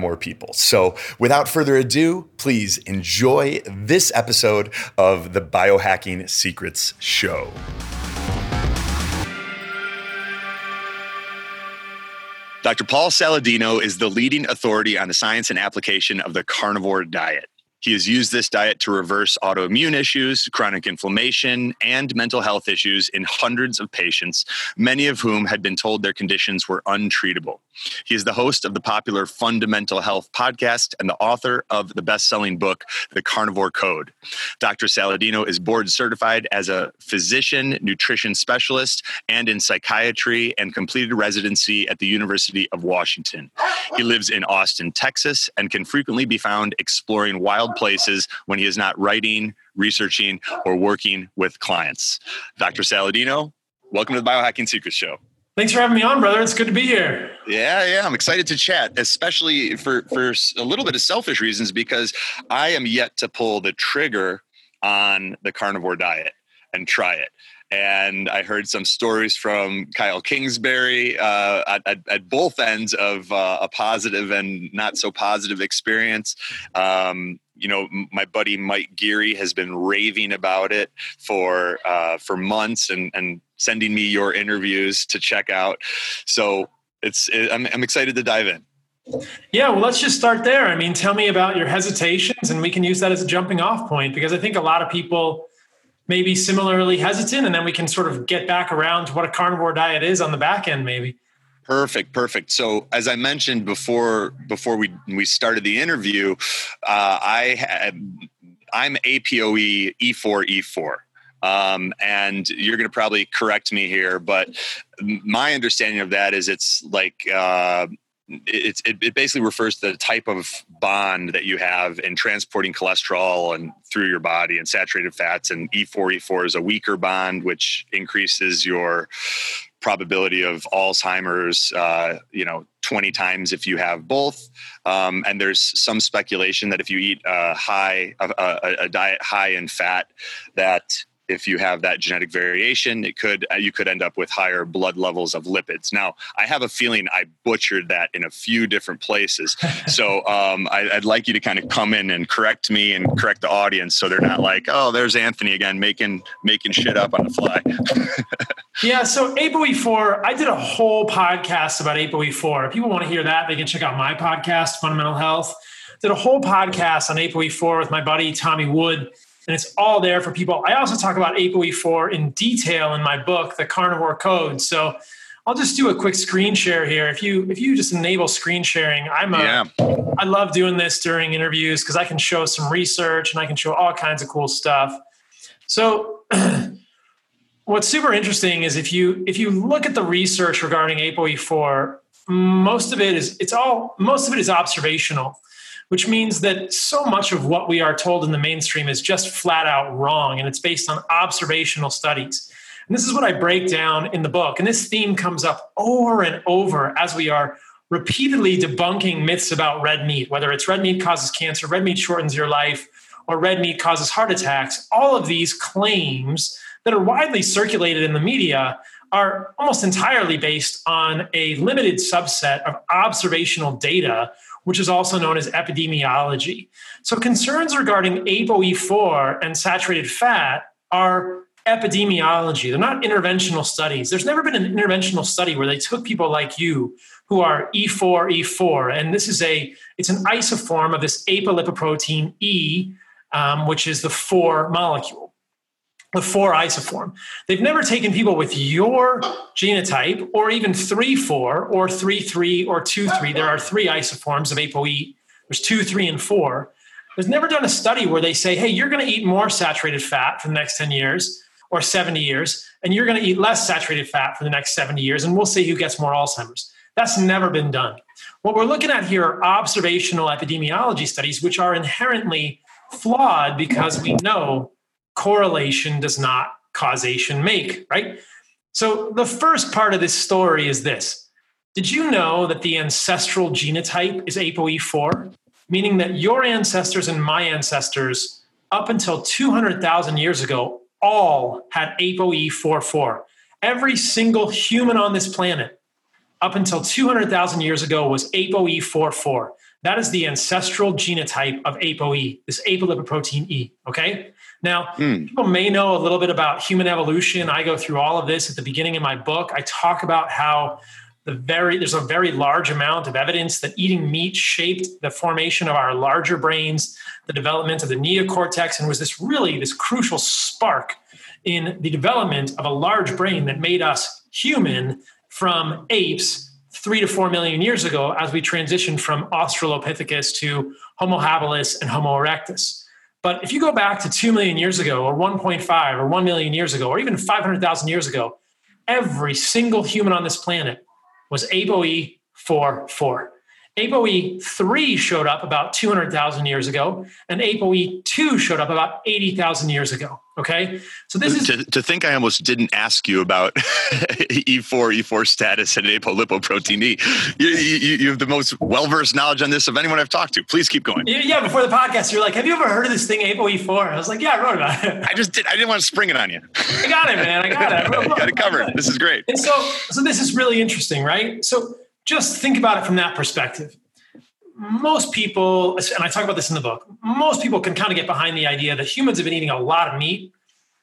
more people. So, without further ado, please enjoy this episode of the Biohacking Secrets Show. Dr. Paul Saladino is the leading authority on the science and application of the carnivore diet. He has used this diet to reverse autoimmune issues, chronic inflammation, and mental health issues in hundreds of patients, many of whom had been told their conditions were untreatable. He is the host of the popular Fundamental Health podcast and the author of the best selling book, The Carnivore Code. Dr. Saladino is board certified as a physician, nutrition specialist, and in psychiatry, and completed residency at the University of Washington. He lives in Austin, Texas, and can frequently be found exploring wild places when he is not writing, researching, or working with clients. Dr. Saladino, welcome to the Biohacking Secrets Show. Thanks for having me on, brother. It's good to be here. Yeah, yeah, I'm excited to chat, especially for for a little bit of selfish reasons because I am yet to pull the trigger on the carnivore diet and try it. And I heard some stories from Kyle Kingsbury uh, at, at, at, both ends of uh, a positive and not so positive experience. Um, you know, my buddy Mike Geary has been raving about it for uh, for months and and sending me your interviews to check out. So it's it, I'm I'm excited to dive in. Yeah, well, let's just start there. I mean, tell me about your hesitations, and we can use that as a jumping off point because I think a lot of people may be similarly hesitant, and then we can sort of get back around to what a carnivore diet is on the back end, maybe. Perfect, perfect. So, as I mentioned before, before we we started the interview, uh, I had, I'm APOE E4 E4. Um, and you're going to probably correct me here, but my understanding of that is it's like uh, it, it, basically refers to the type of bond that you have in transporting cholesterol and through your body and saturated fats. And E4 E4 is a weaker bond, which increases your probability of Alzheimer's, uh, you know, 20 times if you have both. Um, and there's some speculation that if you eat a high, a, a, a diet high in fat, that if you have that genetic variation, it could uh, you could end up with higher blood levels of lipids. Now, I have a feeling I butchered that in a few different places, so um, I, would like you to kind of come in and correct me and correct the audience, so they're not like, "Oh, there's Anthony again making making shit up on the fly." yeah. So ApoE4, I did a whole podcast about ApoE4. If people want to hear that, they can check out my podcast, Fundamental Health. Did a whole podcast on ApoE4 with my buddy Tommy Wood and it's all there for people. I also talk about ApoE4 in detail in my book, The Carnivore Code. So I'll just do a quick screen share here. If you if you just enable screen sharing, I'm a, yeah. I love doing this during interviews because I can show some research and I can show all kinds of cool stuff. So what's super interesting is if you if you look at the research regarding ApoE4, most of it is it's all most of it is observational which means that so much of what we are told in the mainstream is just flat out wrong and it's based on observational studies. And this is what I break down in the book. And this theme comes up over and over as we are repeatedly debunking myths about red meat, whether it's red meat causes cancer, red meat shortens your life, or red meat causes heart attacks. All of these claims that are widely circulated in the media are almost entirely based on a limited subset of observational data which is also known as epidemiology. So, concerns regarding ApoE4 and saturated fat are epidemiology. They're not interventional studies. There's never been an interventional study where they took people like you who are E4, E4, and this is a it's an isoform of this apolipoprotein E, um, which is the 4 molecule. The four isoform. They've never taken people with your genotype or even 3 4 or 3 3 or 2 3. There are three isoforms of ApoE. There's 2, 3, and 4. There's never done a study where they say, hey, you're going to eat more saturated fat for the next 10 years or 70 years, and you're going to eat less saturated fat for the next 70 years, and we'll see who gets more Alzheimer's. That's never been done. What we're looking at here are observational epidemiology studies, which are inherently flawed because we know correlation does not causation make, right? So the first part of this story is this. Did you know that the ancestral genotype is ApoE4? Meaning that your ancestors and my ancestors, up until 200,000 years ago, all had ApoE44. Every single human on this planet, up until 200,000 years ago, was ApoE44. That is the ancestral genotype of ApoE, this apolipoprotein E. Okay. Now, mm. people may know a little bit about human evolution. I go through all of this at the beginning of my book. I talk about how the very there's a very large amount of evidence that eating meat shaped the formation of our larger brains, the development of the neocortex, and was this really this crucial spark in the development of a large brain that made us human from apes three to four million years ago as we transitioned from Australopithecus to Homo habilis and Homo erectus. But if you go back to 2 million years ago, or 1.5 or 1 million years ago, or even 500,000 years ago, every single human on this planet was ApoE44. ApoE3 showed up about 200,000 years ago, and ApoE2 showed up about 80,000 years ago. Okay, so this is to, to, think I almost didn't ask you about E4, E4 status, and apolipoprotein E. You, you, you have the most well versed knowledge on this of anyone I've talked to. Please keep going. Yeah, before the podcast, you're like, "Have you ever heard of this thing ApoE4?" I was like, "Yeah, I wrote about it." I just did. I didn't want to spring it on you. I got it, man. I got it. I got it covered. This is great. And so, so this is really interesting, right? So just think about it from that perspective most people, and I talk about this in the book, most people can kind of get behind the idea that humans have been eating a lot of meat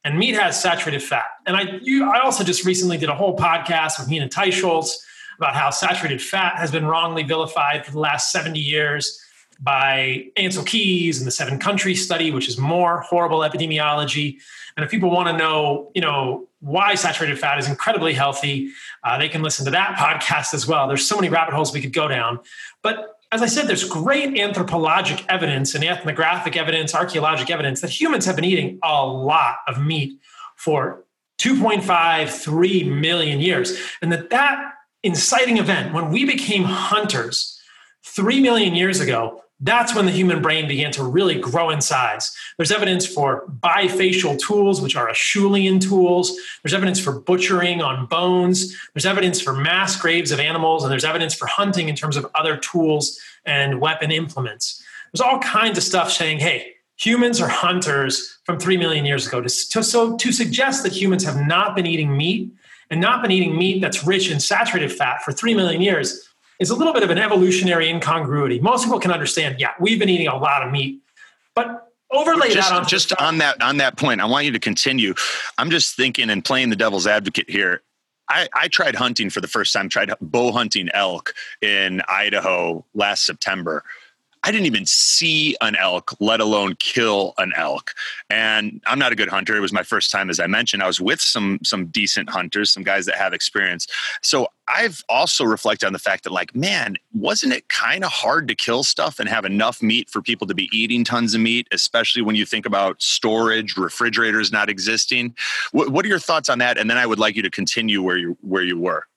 and meat has saturated fat. And I, you, I also just recently did a whole podcast with Nina Teicholz about how saturated fat has been wrongly vilified for the last 70 years by Ancel Keys and the Seven Countries Study, which is more horrible epidemiology. And if people want to know, you know, why saturated fat is incredibly healthy, uh, they can listen to that podcast as well. There's so many rabbit holes we could go down. But as I said, there's great anthropologic evidence and ethnographic evidence, archaeologic evidence that humans have been eating a lot of meat for 2.5, 3 million years. And that that inciting event, when we became hunters 3 million years ago, that's when the human brain began to really grow in size. There's evidence for bifacial tools, which are Acheulean tools. There's evidence for butchering on bones. There's evidence for mass graves of animals, and there's evidence for hunting in terms of other tools and weapon implements. There's all kinds of stuff saying, hey, humans are hunters from 3 million years ago. So to suggest that humans have not been eating meat and not been eating meat that's rich in saturated fat for 3 million years is a little bit of an evolutionary incongruity. Most people can understand, yeah, we've been eating a lot of meat, but overlay just, that on just on that on that point. I want you to continue. I'm just thinking and playing the devil's advocate here. I, I tried hunting for the first time. Tried bow hunting elk in Idaho last September I didn't even see an elk, let alone kill an elk. And I'm not a good hunter. It was my first time, as I mentioned. I was with some some decent hunters, some guys that have experience. So I've also reflected on the fact that, like, man, wasn't it kind of hard to kill stuff and have enough meat for people to be eating tons of meat, especially when you think about storage, refrigerators not existing? What, what are your thoughts on that? And then I would like you to continue where you where you were.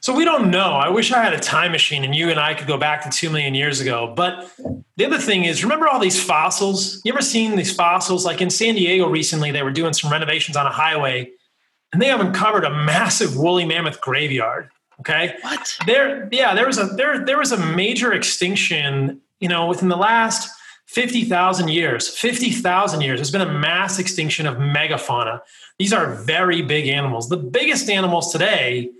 So we don't know. I wish I had a time machine and you and I could go back to 2 million years ago. But the other thing is, remember all these fossils? You ever seen these fossils? Like in San Diego recently, they were doing some renovations on a highway and they have uncovered a massive woolly mammoth graveyard. Okay. What? There, yeah, there was a there there was a major extinction, you know, within the last 50,000 years. 50,000 years. There's been a mass extinction of megafauna. These are very big animals. The biggest animals today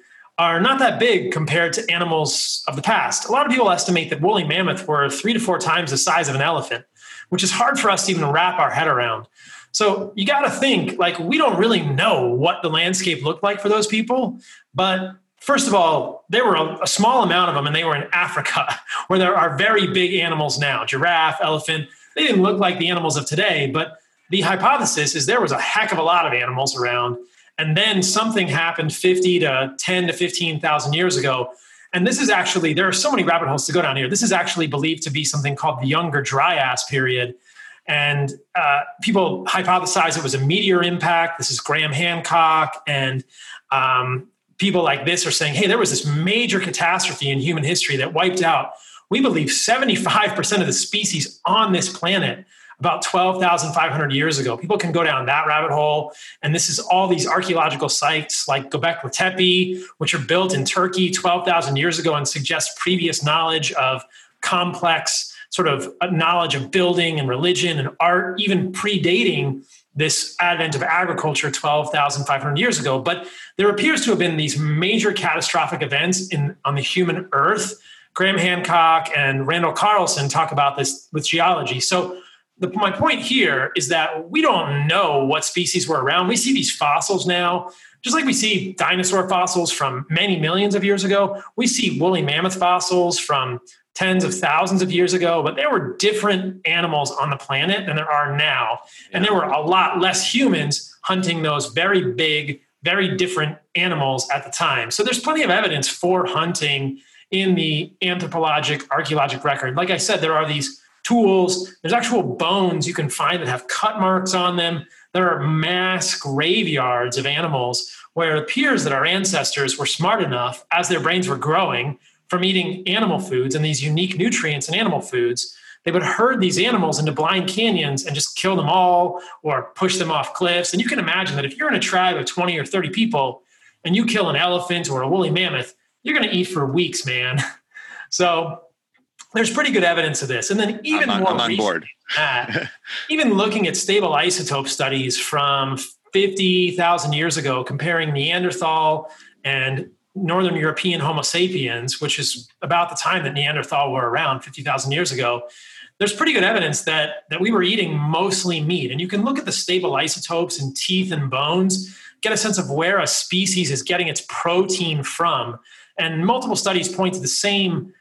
are not that big compared to animals of the past. A lot of people estimate that woolly mammoth were three to four times the size of an elephant, which is hard for us to even wrap our head around. So you got to think like we don't really know what the landscape looked like for those people. But first of all, there were a, a small amount of them, and they were in Africa, where there are very big animals now giraffe, elephant. They didn't look like the animals of today, but the hypothesis is there was a heck of a lot of animals around, and then something happened 50 to 10 to 15,000 years ago. And this is actually, there are so many rabbit holes to go down here. This is actually believed to be something called the Younger Dryas period. And uh, people hypothesize it was a meteor impact. This is Graham Hancock. And um, people like this are saying, hey, there was this major catastrophe in human history that wiped out, we believe, 75% of the species on this planet about 12,500 years ago. People can go down that rabbit hole. And this is all these archaeological sites like Göbekli Tepe, which are built in Turkey 12,000 years ago and suggest previous knowledge of complex sort of uh, knowledge of building and religion and art, even predating this advent of agriculture 12,500 years ago. But there appears to have been these major catastrophic events in, on the human earth. Graham Hancock and Randall Carlson talk about this with geology. So the, my point here is that we don't know what species were around. We see these fossils now, just like we see dinosaur fossils from many millions of years ago. We see woolly mammoth fossils from tens of thousands of years ago, but there were different animals on the planet than there are now. And there were a lot less humans hunting those very big, very different animals at the time. So there's plenty of evidence for hunting in the anthropologic archaeologic record. Like I said, there are these tools, there's actual bones you can find that have cut marks on them. There are mass graveyards of animals where it appears that our ancestors were smart enough as their brains were growing from eating animal foods and these unique nutrients in animal foods, they would herd these animals into blind canyons and just kill them all or push them off cliffs. And you can imagine that if you're in a tribe of 20 or 30 people and you kill an elephant or a woolly mammoth, you're going to eat for weeks, man. So there's pretty good evidence of this. And then even I'm on, more I'm on board. that, even looking at stable isotope studies from 50,000 years ago, comparing Neanderthal and Northern European Homo sapiens, which is about the time that Neanderthal were around 50,000 years ago, there's pretty good evidence that, that we were eating mostly meat. And you can look at the stable isotopes in teeth and bones, get a sense of where a species is getting its protein from. And multiple studies point to the same,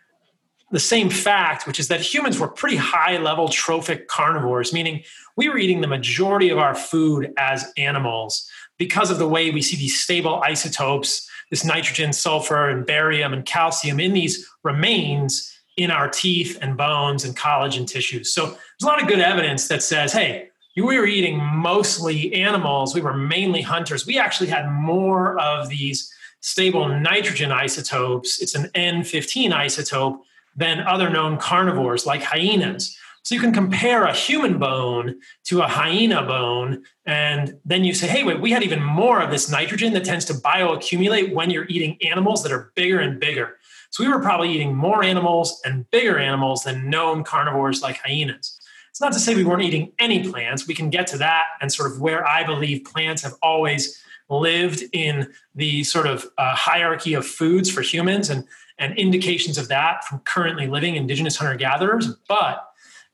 the same fact, which is that humans were pretty high level trophic carnivores, meaning we were eating the majority of our food as animals because of the way we see these stable isotopes this nitrogen, sulfur, and barium and calcium in these remains in our teeth and bones and collagen tissues. So there's a lot of good evidence that says, hey, we were eating mostly animals. We were mainly hunters. We actually had more of these stable nitrogen isotopes. It's an N15 isotope than other known carnivores like hyenas. So you can compare a human bone to a hyena bone, and then you say, hey, wait, we had even more of this nitrogen that tends to bioaccumulate when you're eating animals that are bigger and bigger. So we were probably eating more animals and bigger animals than known carnivores like hyenas. It's not to say we weren't eating any plants. We can get to that and sort of where I believe plants have always lived in the sort of uh, hierarchy of foods for humans and, and indications of that from currently living indigenous hunter gatherers. But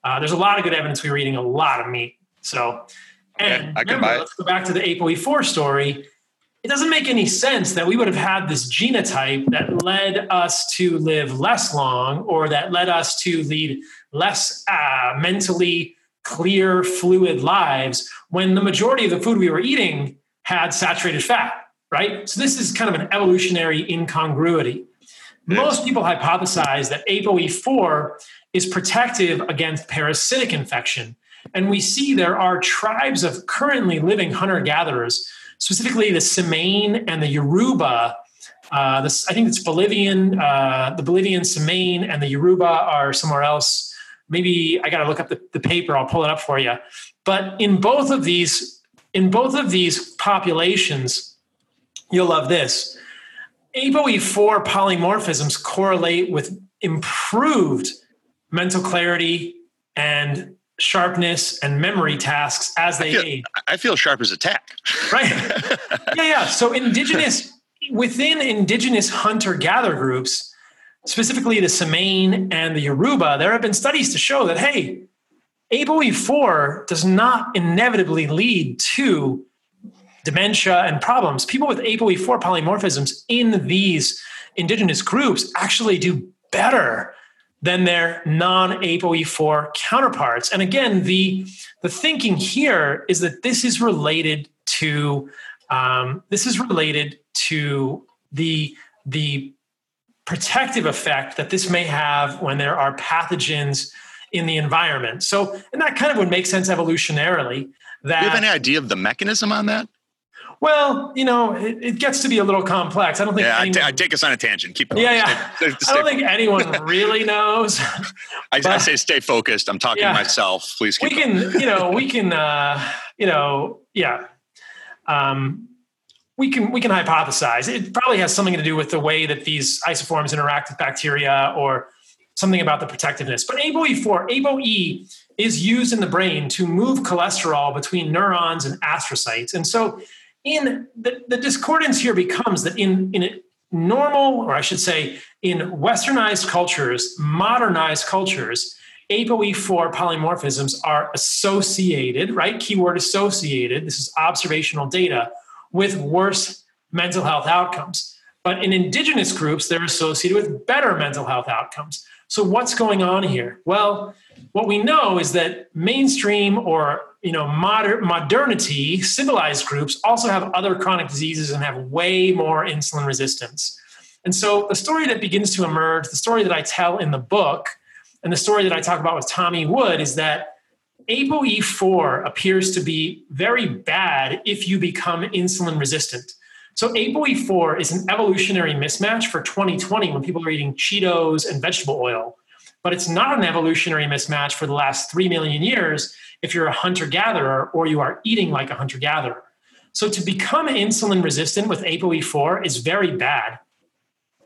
uh, there's a lot of good evidence we were eating a lot of meat. So, and I remember, let's go back to the ApoE4 story. It doesn't make any sense that we would have had this genotype that led us to live less long or that led us to lead less uh, mentally clear, fluid lives when the majority of the food we were eating had saturated fat, right? So, this is kind of an evolutionary incongruity. Most people hypothesize that ApoE4 is protective against parasitic infection. And we see there are tribes of currently living hunter gatherers, specifically the Tsimane and the Yoruba. Uh, this, I think it's Bolivian, uh, the Bolivian Tsimane and the Yoruba are somewhere else. Maybe I got to look up the, the paper. I'll pull it up for you. But in both of these, in both of these populations, you'll love this. ApoE4 polymorphisms correlate with improved mental clarity and sharpness and memory tasks as they I feel, age. I feel sharp as a tack. Right. yeah, yeah. So indigenous within indigenous hunter gatherer groups, specifically the Tsimane and the Yoruba, there have been studies to show that hey, ApoE4 does not inevitably lead to dementia and problems. People with ApoE4 polymorphisms in these indigenous groups actually do better than their non-ApoE4 counterparts. And again, the the thinking here is that this is related to um, this is related to the the protective effect that this may have when there are pathogens in the environment. So, and that kind of would make sense evolutionarily. That Do you have any idea of the mechanism on that? Well, you know, it, it gets to be a little complex. I don't think. Yeah, anyone, ta- I take us on a tangent. Keep going. yeah, yeah. Stay- stay- I don't think anyone really knows. I, I say stay focused. I'm talking Yeah. to myself. Please we going. can, you know, we can, uh, you know, yeah. Um, we can we can hypothesize. It probably has something to do with the way that these isoforms interact with bacteria, or something about the protectiveness. But ApoE4, ApoE is used in the brain to move cholesterol between neurons and astrocytes, and so in the, the discordance here becomes that in in normal, or I should say, in westernized cultures, modernized cultures, ApoE4 polymorphisms are associated, right? Keyword associated. This is observational data with worse mental health outcomes. But in indigenous groups, they're associated with better mental health outcomes. So what's going on here? Well, what we know is that mainstream or you know modern modernity civilized groups also have other chronic diseases and have way more insulin resistance. And so the story that begins to emerge, the story that I tell in the book, and the story that I talk about with Tommy Wood is that ApoE4 appears to be very bad if you become insulin resistant. So ApoE4 is an evolutionary mismatch for 2020 when people are eating Cheetos and vegetable oil. But it's not an evolutionary mismatch for the last 3 million years if you're a hunter gatherer or you are eating like a hunter gatherer. So to become insulin resistant with ApoE4 is very bad.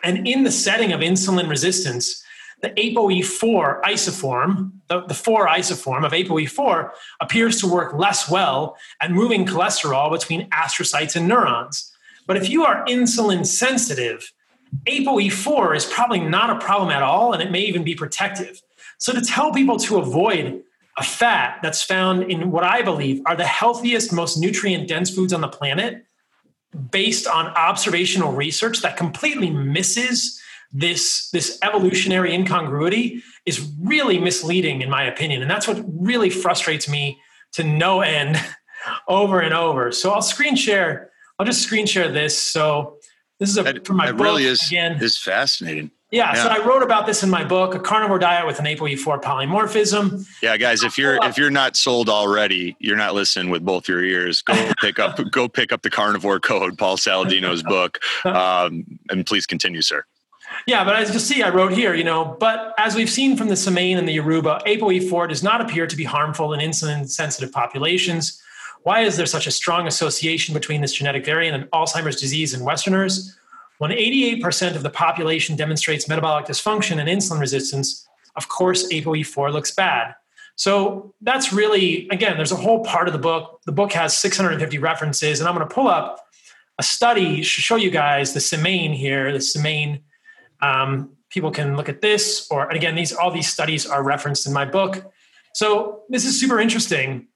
And in the setting of insulin resistance, the ApoE4 isoform, the, the 4 isoform of ApoE4, appears to work less well at moving cholesterol between astrocytes and neurons. But if you are insulin sensitive, ApoE4 is probably not a problem at all, and it may even be protective. So to tell people to avoid a fat that's found in what I believe are the healthiest, most nutrient dense foods on the planet, based on observational research that completely misses this, this evolutionary incongruity, is really misleading, in my opinion. And that's what really frustrates me to no end over and over. So I'll screen share. I'll just screen share this. So this is a, That, from my book really is again. is fascinating. Yeah, so I wrote about this in my book, A Carnivore Diet with an ApoE4 Polymorphism. Yeah, guys, if you're if you're not sold already, you're not listening with both your ears. Go pick up go pick up the Carnivore Code, Paul Saladino's book, um, and please continue, sir. Yeah, but as you see, I wrote here, you know, but as we've seen from the Tsimane and the Yoruba, ApoE4 does not appear to be harmful in insulin sensitive populations. Why is there such a strong association between this genetic variant and Alzheimer's disease in Westerners? When 88% of the population demonstrates metabolic dysfunction and insulin resistance, of course, ApoE4 looks bad. So that's really, again, there's a whole part of the book. The book has 650 references, and I'm going to pull up a study to show you guys the Tsimane here, the Tsimane. Um, people can look at this, or again, these all these studies are referenced in my book. So this is super interesting.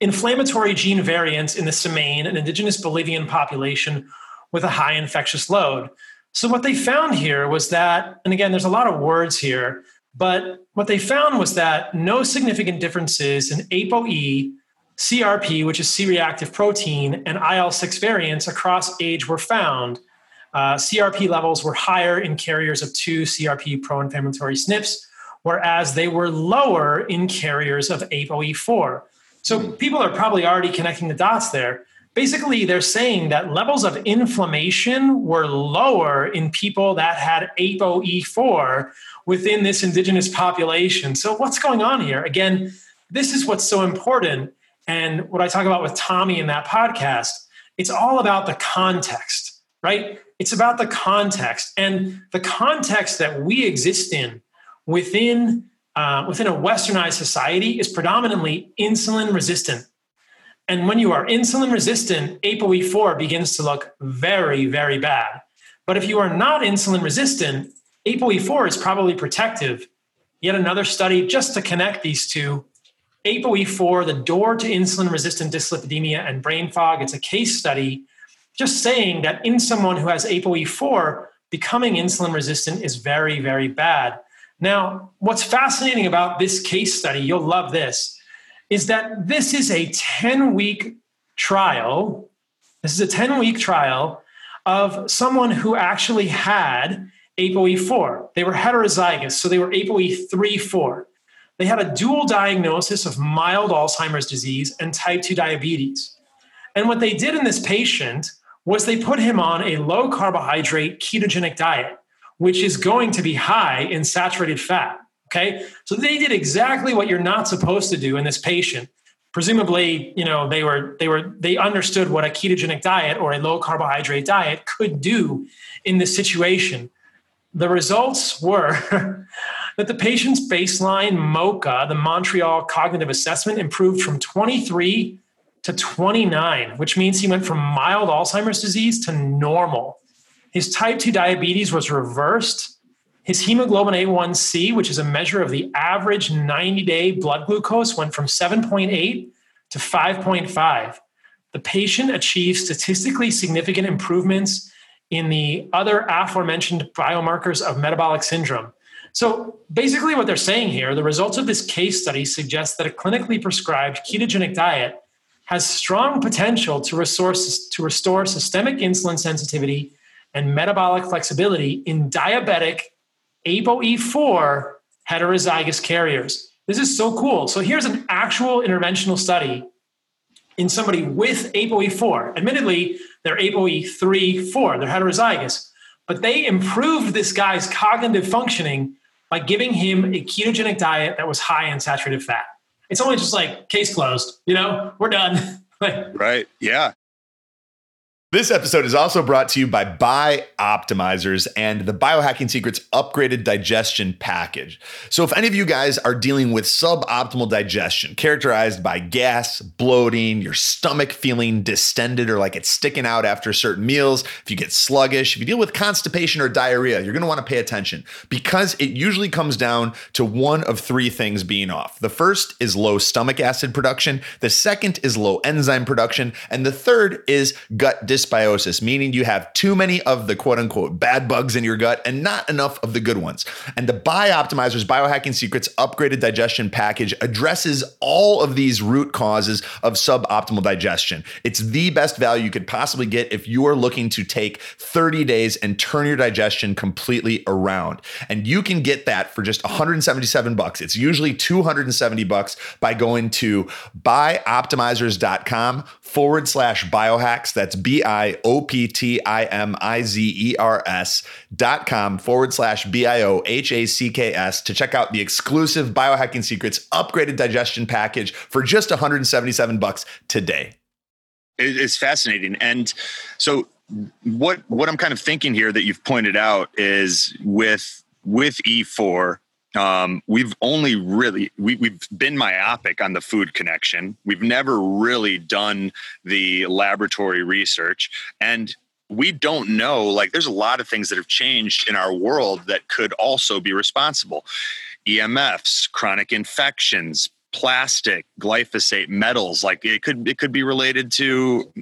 Inflammatory gene variants in the Tsimane, an indigenous Bolivian population with a high infectious load. So what they found here was that, and again, there's a lot of words here, but what they found was that no significant differences in ApoE, CRP, which is C-reactive protein, and IL-6 variants across age were found. Uh, CRP levels were higher in carriers of two CRP pro-inflammatory SNPs, whereas they were lower in carriers of ApoE4. So hmm. people are probably already connecting the dots there. Basically, they're saying that levels of inflammation were lower in people that had ApoE4 within this indigenous population. So, what's going on here? Again, this is what's so important. And what I talk about with Tommy in that podcast, it's all about the context, right? It's about the context and the context that we exist in within uh, within a westernized society is predominantly insulin resistant. And when you are insulin resistant, ApoE4 begins to look very, very bad. But if you are not insulin resistant, ApoE4 is probably protective. Yet another study just to connect these two ApoE4, the door to insulin resistant dyslipidemia and brain fog. It's a case study just saying that in someone who has ApoE4, becoming insulin resistant is very, very bad. Now, what's fascinating about this case study, you'll love this, is that this is a 10 week trial. This is a 10 week trial of someone who actually had ApoE4. They were heterozygous, so they were ApoE3 4. They had a dual diagnosis of mild Alzheimer's disease and type 2 diabetes. And what they did in this patient was they put him on a low carbohydrate ketogenic diet, which is going to be high in saturated fat. Okay. So they did exactly what you're not supposed to do in this patient. Presumably, you know, they were they were they understood what a ketogenic diet or a low carbohydrate diet could do in this situation. The results were that the patient's baseline MoCA, the Montreal Cognitive Assessment, improved from 23 to 29, which means he went from mild Alzheimer's disease to normal. His type 2 diabetes was reversed. His hemoglobin A1C, which is a measure of the average 90 day blood glucose, went from 7.8 to 5.5. The patient achieved statistically significant improvements in the other aforementioned biomarkers of metabolic syndrome. So basically, what they're saying here, the results of this case study suggest that a clinically prescribed ketogenic diet has strong potential to restore, to restore systemic insulin sensitivity and metabolic flexibility in diabetic ApoE4 heterozygous carriers. This is so cool. So here's an actual interventional study in somebody with ApoE4. Admittedly, they're ApoE3, 4, they're heterozygous, but they improved this guy's cognitive functioning by giving him a ketogenic diet that was high in saturated fat. It's only just like case closed, you know, we're done. right. Yeah. This episode is also brought to you by Buy Optimizers and the Biohacking Secrets upgraded digestion package. So, if any of you guys are dealing with suboptimal digestion, characterized by gas, bloating, your stomach feeling distended or like it's sticking out after certain meals, if you get sluggish, if you deal with constipation or diarrhea, you're going to want to pay attention because it usually comes down to one of three things being off. The first is low stomach acid production, the second is low enzyme production, and the third is gut dysbiosis, meaning you have too many of the quote unquote bad bugs in your gut and not enough of the good ones. And the Bioptimizers Biohacking Secrets upgraded digestion package addresses all of these root causes of suboptimal digestion. It's the best value you could possibly get if you are looking to take 30 days and turn your digestion completely around. And you can get that for just 177 bucks. It's usually 270 bucks by going to bioptimizers.com forward slash biohacks. That's B I O P T I M I Z E R S dot com forward slash B I O H A C K S to check out the exclusive Biohacking Secrets upgraded digestion package for just 177 bucks today. It's fascinating. And so what what I'm kind of thinking here that you've pointed out is with with E4 um, we've only really we, we've been myopic on the food connection. We've never really done the laboratory research. And we don't know like there's a lot of things that have changed in our world that could also be responsible. Emfs chronic infections plastic glyphosate metals like it could it could be related to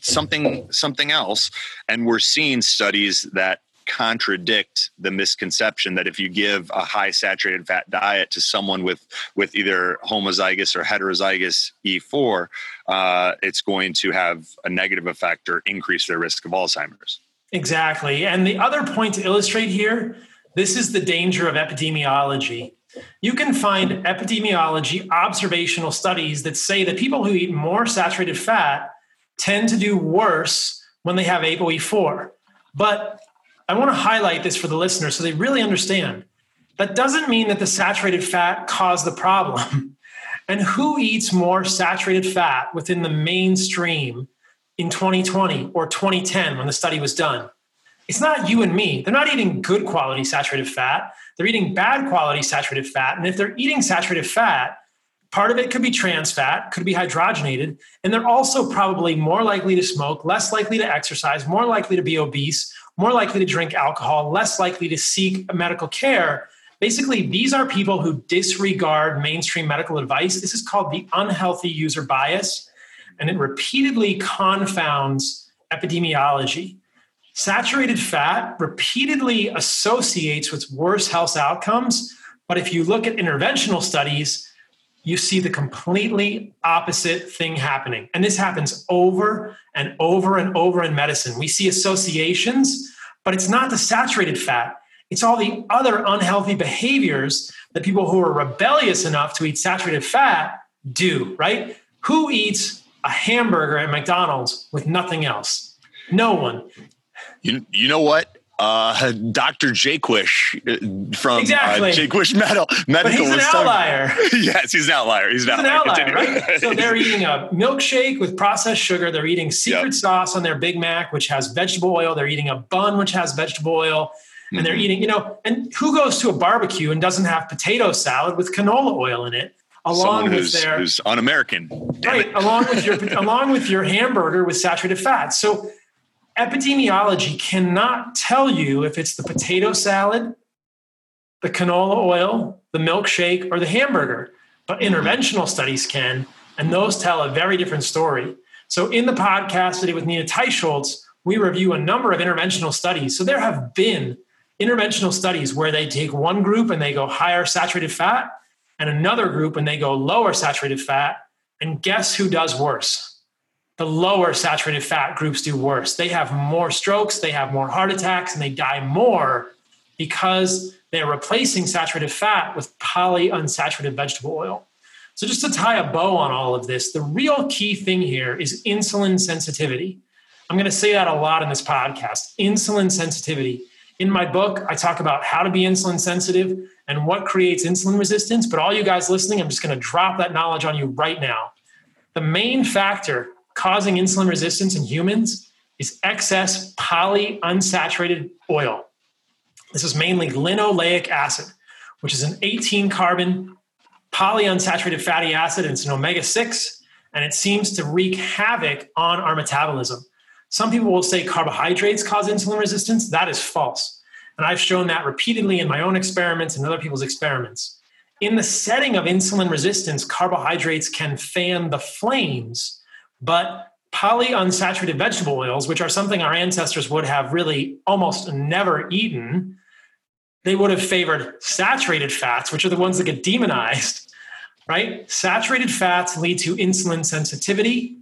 something something else. And we're seeing studies that contradict the misconception that if you give a high saturated fat diet to someone with with either homozygous or heterozygous E4, uh, it's going to have a negative effect or increase their risk of Alzheimer's. Exactly. And the other point to illustrate here this is the danger of epidemiology. You can find epidemiology observational studies that say that people who eat more saturated fat tend to do worse when they have ApoE4. But I want to highlight this for the listeners so they really understand. That doesn't mean that the saturated fat caused the problem. and who eats more saturated fat within the mainstream in 2020 or 2010 when the study was done? It's not you and me. They're not eating good quality saturated fat. They're eating bad quality saturated fat. And if they're eating saturated fat, part of it could be trans fat, could be hydrogenated. And they're also probably more likely to smoke, less likely to exercise, more likely to be obese, more likely to drink alcohol, less likely to seek medical care. Basically, these are people who disregard mainstream medical advice. This is called the unhealthy user bias, and it repeatedly confounds epidemiology. Saturated fat repeatedly associates with worse health outcomes. But if you look at interventional studies, you see the completely opposite thing happening. And this happens over and over and over in medicine. We see associations, but it's not the saturated fat, it's all the other unhealthy behaviors that people who are rebellious enough to eat saturated fat do, right? Who eats a hamburger at McDonald's with nothing else? No one. You, you know what? Uh, Dr. Jaquish uh, from exactly. uh, Jaquish Medical. Medical but he's an outlier. yes, he's an outlier. He's, he's an outlier, outlier right? so they're eating a milkshake with processed sugar. They're eating secret yep. sauce on their Big Mac, which has vegetable oil. They're eating a bun, which has vegetable oil. And mm-hmm. they're eating, you know, and who goes to a barbecue and doesn't have potato salad with canola oil in it? Along Someone with their who's un-American, right? Along with your along with your hamburger with saturated fat. So epidemiology cannot tell you if it's the potato salad, the canola oil, the milkshake, or the hamburger, but interventional studies can, and those tell a very different story. So, in the podcast today with Nina Teicholz, we review a number of interventional studies. So, there have been interventional studies where they take one group and they go higher saturated fat, and another group and they go lower saturated fat. And guess who does worse? The lower saturated fat groups do worse. They have more strokes, they have more heart attacks, and they die more because they're replacing saturated fat with polyunsaturated vegetable oil. So, just to tie a bow on all of this, the real key thing here is insulin sensitivity. I'm going to say that a lot in this podcast insulin sensitivity. In my book, I talk about how to be insulin sensitive and what creates insulin resistance. But all you guys listening, I'm just going to drop that knowledge on you right now. The main factor causing insulin resistance in humans is excess polyunsaturated oil. This is mainly linoleic acid, which is an 18 carbon polyunsaturated fatty acid, and it's an omega 6, and it seems to wreak havoc on our metabolism. Some people will say carbohydrates cause insulin resistance. That is false. And I've shown that repeatedly in my own experiments and other people's experiments. In the setting of insulin resistance, carbohydrates can fan the flames but polyunsaturated vegetable oils, which are something our ancestors would have really almost never eaten, they would have favored saturated fats, which are the ones that get demonized, right? Saturated fats lead to insulin sensitivity.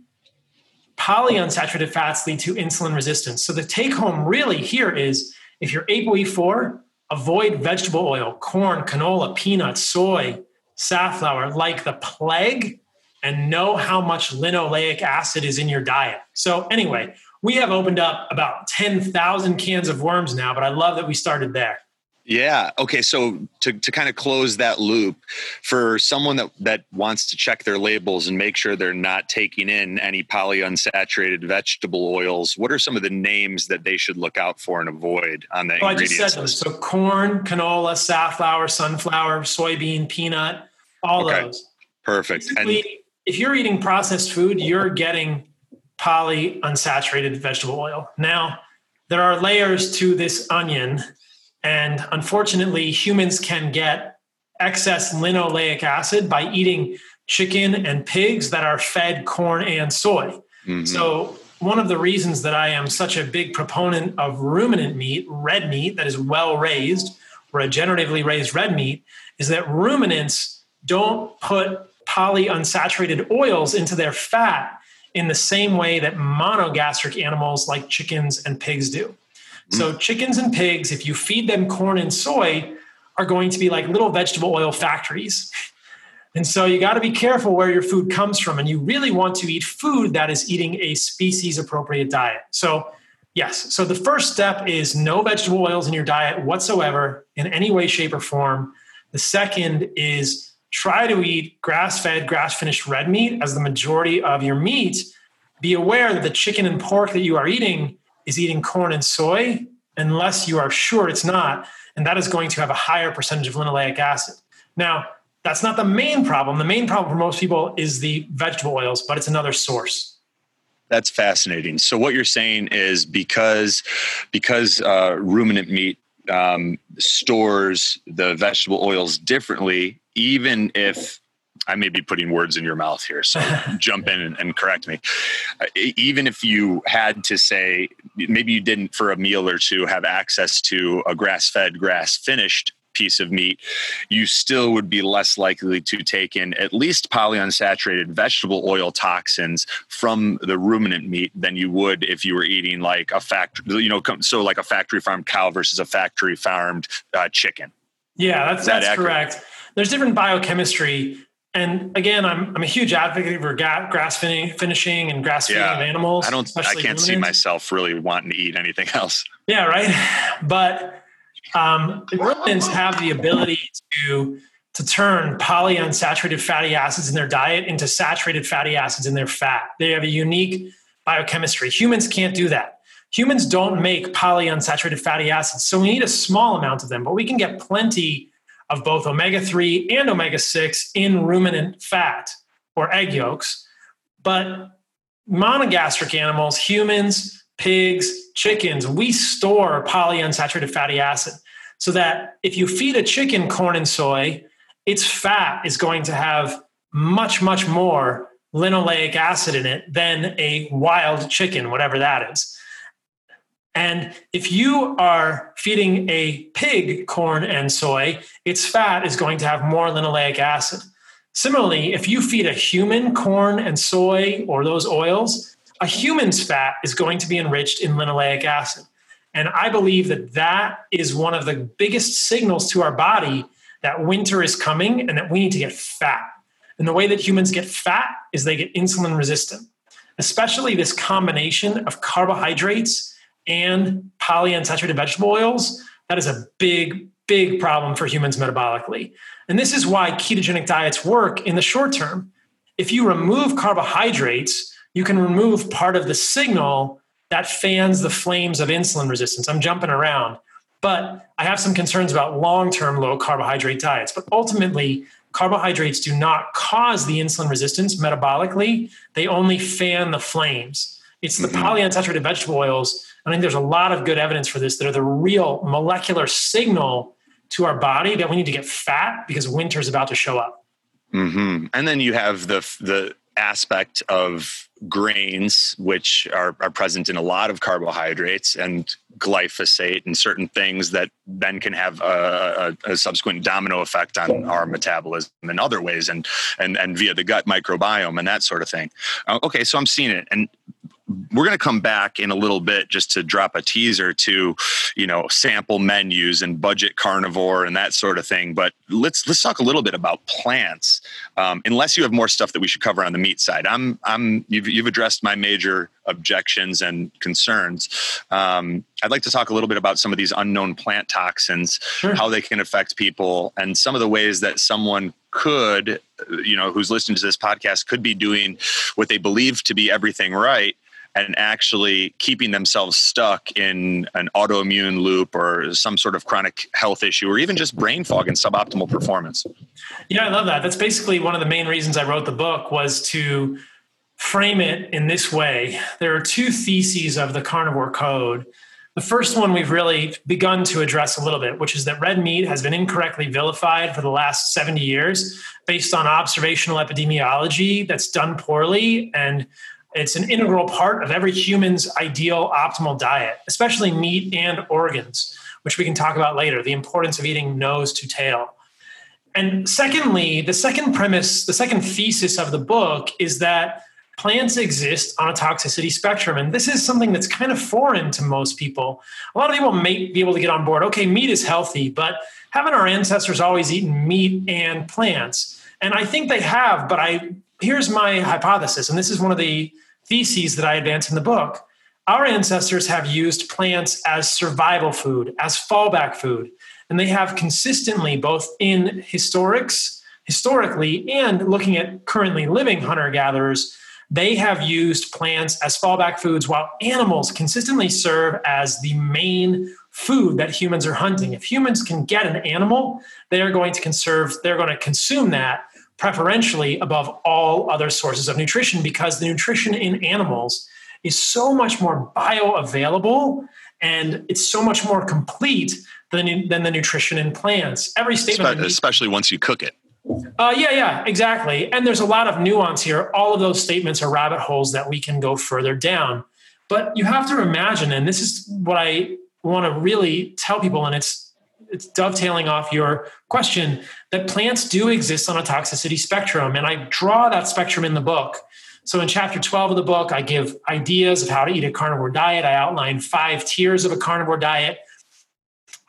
Polyunsaturated fats lead to insulin resistance. So the take home really here is if you're ApoE4, avoid vegetable oil, corn, canola, peanuts, soy, safflower like the plague and know how much linoleic acid is in your diet. So, anyway, we have opened up about 10,000 cans of worms now, but I love that we started there. Yeah. Okay. So to, to kind of close that loop for someone that, that wants to check their labels and make sure they're not taking in any polyunsaturated vegetable oils, what are some of the names that they should look out for and avoid on the well, I just said them. So corn, canola, safflower, sunflower, soybean, peanut, all okay. those. Perfect. Basically, and if you're eating processed food, you're getting polyunsaturated vegetable oil. Now, there are layers to this onion, and unfortunately, humans can get excess linoleic acid by eating chicken and pigs that are fed corn and soy. Mm-hmm. So, one of the reasons that I am such a big proponent of ruminant meat, red meat that is well raised, regeneratively raised red meat, is that ruminants don't put polyunsaturated oils into their fat in the same way that monogastric animals like chickens and pigs do. Mm. So, chickens and pigs, if you feed them corn and soy, are going to be like little vegetable oil factories. And so, you got to be careful where your food comes from. And you really want to eat food that is eating a species appropriate diet. So, yes. So, the first step is no vegetable oils in your diet whatsoever in any way, shape, or form. The second is try to eat grass fed, grass finished red meat as the majority of your meat. Be aware that the chicken and pork that you are eating is eating corn and soy, unless you are sure it's not. And that is going to have a higher percentage of linoleic acid. Now, that's not the main problem. The main problem for most people is the vegetable oils, but it's another source. That's fascinating. So what you're saying is because because uh, ruminant meat um, stores the vegetable oils differently even if I may be putting words in your mouth here, so jump in and, and correct me. Uh, even if you had to say, maybe you didn't for a meal or two have access to a grass fed, grass finished piece of meat, you still would be less likely to take in at least polyunsaturated vegetable oil toxins from the ruminant meat than you would if you were eating like a factory, you know, so like a factory farmed cow versus a factory farmed uh, chicken. Yeah, that's, that that's accurate? correct. There's different biochemistry. And again, I'm, I'm a huge advocate for ga- grass fin- finishing and grass feeding Yeah. of animals. I don't, I can't see myself really wanting to eat anything else. Yeah, right. But um, ruminants have the ability to to turn polyunsaturated fatty acids in their diet into saturated fatty acids in their fat. They have a unique biochemistry. Humans can't do that. Humans don't make polyunsaturated fatty acids, so we need a small amount of them, but we can get plenty of both omega 3 and omega 6 in ruminant fat or egg yolks. But monogastric animals, humans, pigs, chickens, we store polyunsaturated fatty acid so that if you feed a chicken corn and soy, its fat is going to have much, much more linoleic acid in it than a wild chicken, whatever that is. And if you are feeding a pig corn and soy, its fat is going to have more linoleic acid. Similarly, if you feed a human corn and soy or those oils, a human's fat is going to be enriched in linoleic acid. And I believe that that is one of the biggest signals to our body that winter is coming and that we need to get fat. And the way that humans get fat is they get insulin resistant, especially this combination of carbohydrates and polyunsaturated vegetable oils. That is a big, big problem for humans metabolically. And this is why ketogenic diets work in the short term. If you remove carbohydrates, you can remove part of the signal that fans the flames of insulin resistance. I'm jumping around, but I have some concerns about long term low carbohydrate diets. But ultimately, carbohydrates do not cause the insulin resistance metabolically, they only fan the flames. It's the polyunsaturated vegetable oils. I think there's a lot of good evidence for this that are the real molecular signal to our body that we need to get fat because winter is about to show up. hmm And then you have the the aspect of grains, which are, are present in a lot of carbohydrates, and glyphosate and certain things that then can have a, a, a subsequent domino effect on our metabolism in other ways, and and and via the gut microbiome and that sort of thing. Uh, okay, so I'm seeing it, and we're going to come back in a little bit just to drop a teaser to you know sample menus and budget carnivore and that sort of thing but let's let's talk a little bit about plants um, unless you have more stuff that we should cover on the meat side i'm i'm you've, you've addressed my major objections and concerns um, i'd like to talk a little bit about some of these unknown plant toxins Sure. how they can affect people and some of the ways that someone could you know who's listening to this podcast could be doing what they believe to be everything right and actually keeping themselves stuck in an autoimmune loop or some sort of chronic health issue or even just brain fog and suboptimal performance Yeah, I love that. That's basically one of the main reasons I wrote the book was to frame it in this way. There are two theses of the carnivore code. The first one we've really begun to address a little bit, which is that red meat has been incorrectly vilified for the last 70 years based on observational epidemiology that's done poorly and it's an integral part of every human's ideal optimal diet, especially meat and organs, which we can talk about later, the importance of eating nose to tail. And secondly, the second premise, the second thesis of the book is that plants exist on a toxicity spectrum. And this is something that's kind of foreign to most people. A lot of people may be able to get on board okay, meat is healthy, but haven't our ancestors always eaten meat and plants? And I think they have, but I here's my hypothesis, and this is one of the theses that I advance in the book. Our ancestors have used plants as survival food, as fallback food, and they have consistently, both in historics, historically, and looking at currently living hunter gatherers, they have used plants as fallback foods while animals consistently serve as the main food that humans are hunting. If humans can get an animal, they are going to conserve, they're going to consume that preferentially above all other sources of nutrition because the nutrition in animals is so much more bioavailable and it's so much more complete than, than the nutrition in plants. Every statement Espe- especially once you cook it Uh, yeah, yeah, exactly. And there's a lot of nuance here. All of those statements are rabbit holes that we can go further down. But you have to imagine, and this is what I want to really tell people, and it's it's dovetailing off your question that plants do exist on a toxicity spectrum, and I draw that spectrum in the book. So in chapter 12 of the book, I give ideas of how to eat a carnivore diet. I outline five tiers of a carnivore diet.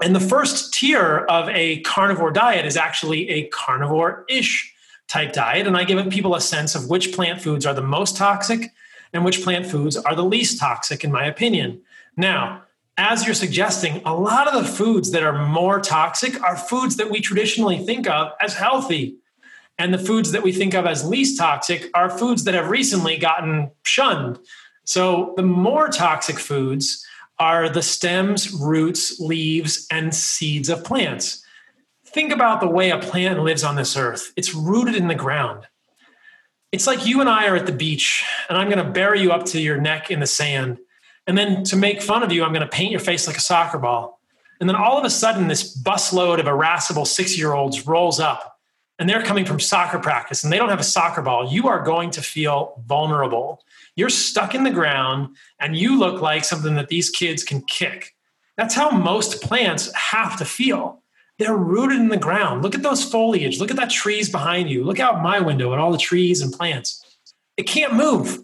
And the first tier of a carnivore diet is actually a carnivore ish type diet. And I give people a sense of which plant foods are the most toxic and which plant foods are the least toxic, in my opinion. Now, as you're suggesting, a lot of the foods that are more toxic are foods that we traditionally think of as healthy. And the foods that we think of as least toxic are foods that have recently gotten shunned. So the more toxic foods are the stems, roots, leaves, and seeds of plants. Think about the way a plant lives on this earth. It's rooted in the ground. It's like you and I are at the beach, and I'm going to bury you up to your neck in the sand and then to make fun of you, I'm going to paint your face like a soccer ball. And then all of a sudden, this busload of irascible six year olds rolls up and they're coming from soccer practice and they don't have a soccer ball. You are going to feel vulnerable. You're stuck in the ground and you look like something that these kids can kick. That's how most plants have to feel. They're rooted in the ground. Look at those foliage. Look at that trees behind you. Look out my window at all the trees and plants. It can't move.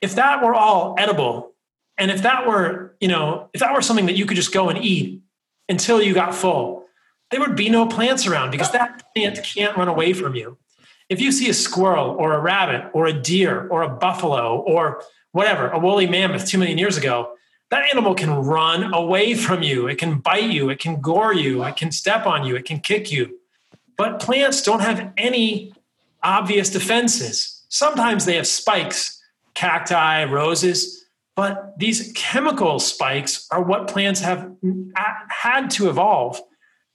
If that were all edible, and if that were, you know, if that were something that you could just go and eat until you got full, there would be no plants around because that plant can't run away from you. If you see a squirrel or a rabbit or a deer or a buffalo or whatever, a woolly mammoth two million years ago, that animal can run away from you. It can bite you, it can gore you, it can step on you, it can kick you. But plants don't have any obvious defenses. Sometimes they have spikes, cacti, roses, but these chemical spikes are what plants have had to evolve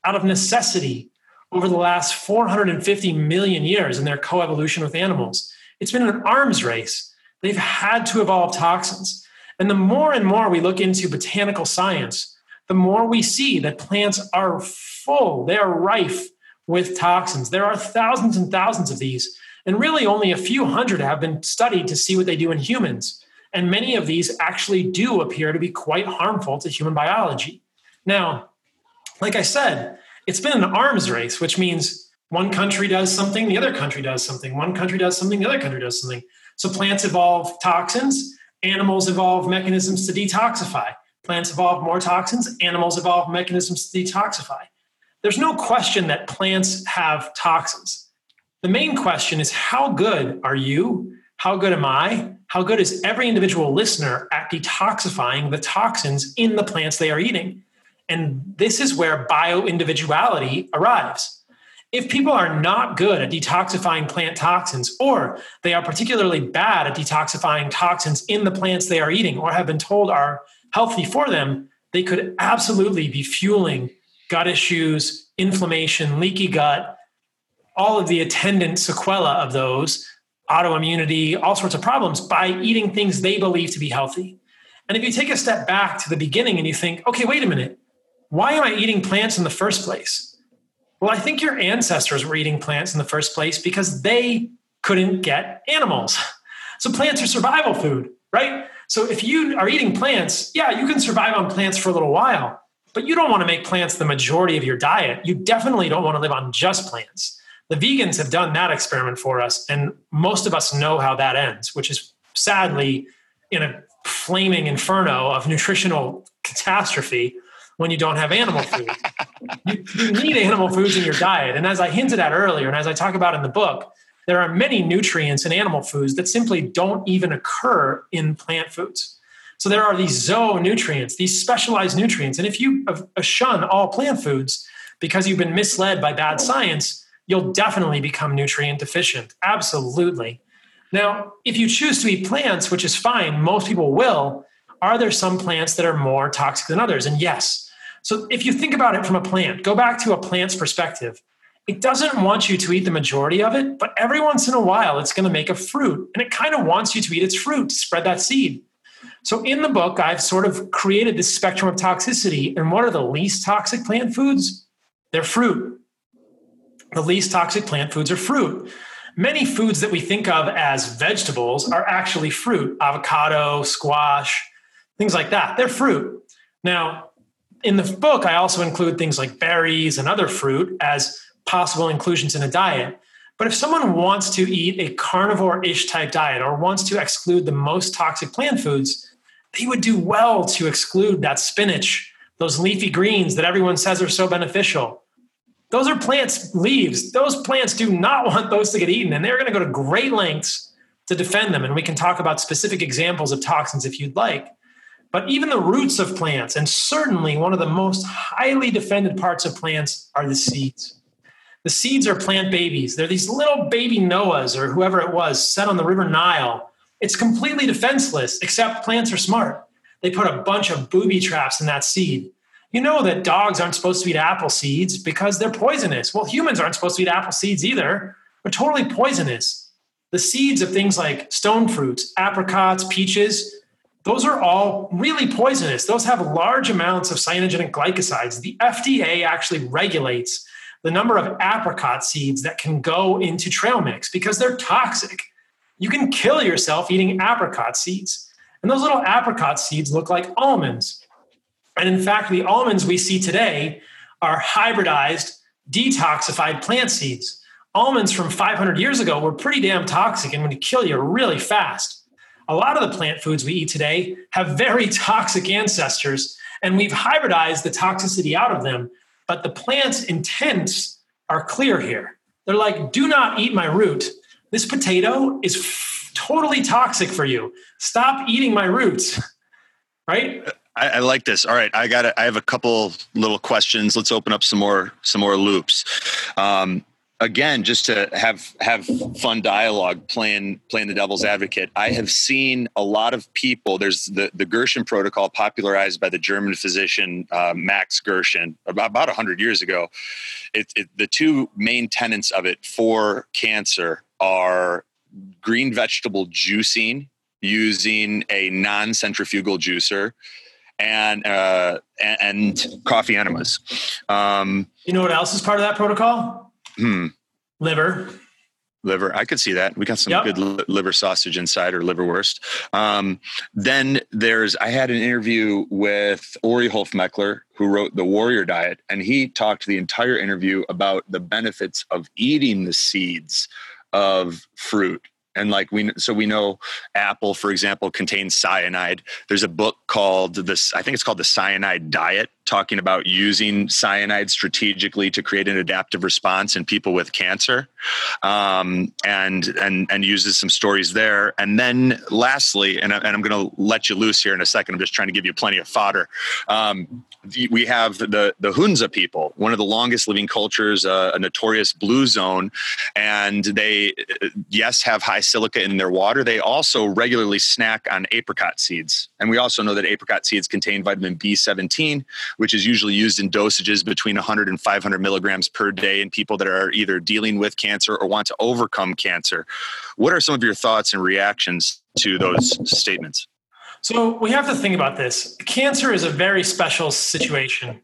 out of necessity over the last 450 million years in their coevolution with animals. It's been an arms race. They've had to evolve toxins. And the more and more we look into botanical science, the more we see that plants are full, they are rife with toxins. There are thousands and thousands of these, and really only a few hundred have been studied to see what they do in humans. And many of these actually do appear to be quite harmful to human biology. Now, like I said, it's been an arms race, which means one country does something, the other country does something. One country does something, the other country does something. So plants evolve toxins, animals evolve mechanisms to detoxify. Plants evolve more toxins, animals evolve mechanisms to detoxify. There's no question that plants have toxins. The main question is how good are you? How good am I? How good is every individual listener at detoxifying the toxins in the plants they are eating? And this is where bio individuality arrives. If people are not good at detoxifying plant toxins, or they are particularly bad at detoxifying toxins in the plants they are eating, or have been told are healthy for them, they could absolutely be fueling gut issues, inflammation, leaky gut, all of the attendant sequela of those autoimmunity, all sorts of problems by eating things they believe to be healthy. And if you take a step back to the beginning and you think, okay, wait a minute, why am I eating plants in the first place? Well, I think your ancestors were eating plants in the first place because they couldn't get animals. So plants are survival food, right? So if you are eating plants, yeah, you can survive on plants for a little while, but you don't want to make plants the majority of your diet. You definitely don't want to live on just plants the vegans have done that experiment for us and most of us know how that ends which is sadly in a flaming inferno of nutritional catastrophe when you don't have animal food. You, you, need animal foods in your diet and as i hinted at earlier and as i talk about in the book there are many nutrients in animal foods that simply don't even occur in plant foods. So there are these zoonutrients these specialized nutrients and if you shun all plant foods because you've been misled by bad science you'll definitely become nutrient deficient. Absolutely. Now, if you choose to eat plants, which is fine, most people will, are there some plants that are more toxic than others? And yes. So if you think about it from a plant, go back to a plant's perspective. It doesn't want you to eat the majority of it, but every once in a while it's going to make a fruit and it kind of wants you to eat its fruit, spread that seed. So in the book, I've sort of created this spectrum of toxicity. And what are the least toxic plant foods? They're fruit the least toxic plant foods are fruit. Many foods that we think of as vegetables are actually fruit avocado, squash, things like that. They're fruit. Now, in the book, I also include things like berries and other fruit as possible inclusions in a diet. But if someone wants to eat a carnivore ish type diet or wants to exclude the most toxic plant foods, they would do well to exclude that spinach, those leafy greens that everyone says are so beneficial. Those are plants' leaves. Those plants do not want those to get eaten, and they're going to go to great lengths to defend them. And we can talk about specific examples of toxins if you'd like. But even the roots of plants, and certainly one of the most highly defended parts of plants, are the seeds. The seeds are plant babies. They're these little baby Noahs or whoever it was set on the River Nile. It's completely defenseless, except plants are smart. They put a bunch of booby traps in that seed. You know that dogs aren't supposed to eat apple seeds because they're poisonous. Well, humans aren't supposed to eat apple seeds either. They're totally poisonous. The seeds of things like stone fruits, apricots, peaches, those are all really poisonous. Those have large amounts of cyanogenic glycosides. The FDA actually regulates the number of apricot seeds that can go into trail mix because they're toxic. You can kill yourself eating apricot seeds. And those little apricot seeds look like almonds. And in fact, the almonds we see today are hybridized, detoxified plant seeds. Almonds from 500 years ago were pretty damn toxic and would kill you really fast. A lot of the plant foods we eat today have very toxic ancestors, and we've hybridized the toxicity out of them. But the plant's intents are clear here. They're like, do not eat my root. This potato is f- totally toxic for you. Stop eating my roots. Right? I, I, like this. All right, I got. I have a couple little questions. Let's open up some more some more loops. Um, again, just to have have fun dialogue, playing playing the devil's advocate. I have seen a lot of people. There's the the Gerson protocol, popularized by the German physician uh, Max Gerson about about hundred years ago. It, it, the two main tenets of it for cancer are green vegetable juicing using a non-centrifugal juicer and uh, and coffee enemas. Um, you know what else is part of that protocol? Hmm. Liver. Liver, I could see that. We got some yep. good liver sausage inside or liverwurst. Um, then there's, I had an interview with Ori Hofmekler, who wrote The Warrior Diet, and he talked the entire interview about the benefits of eating the seeds of fruit and like we so we know apple for example contains cyanide. There's a book called this i think it's called the cyanide diet talking about using cyanide strategically to create an adaptive response in people with cancer um, and and and uses some stories there. And then lastly and, I, and i'm going to let you loose here in a second i'm just trying to give you plenty of fodder um, we have the the hunza people one of the longest living cultures uh, a notorious blue zone and they yes have high silica in their water they also regularly snack on apricot seeds and we also know that apricot seeds contain vitamin b17 which is usually used in dosages between 100 and 500 milligrams per day in people that are either dealing with cancer or want to overcome cancer. What are some of your thoughts and reactions to those statements? So, we have to think about this. Cancer is a very special situation.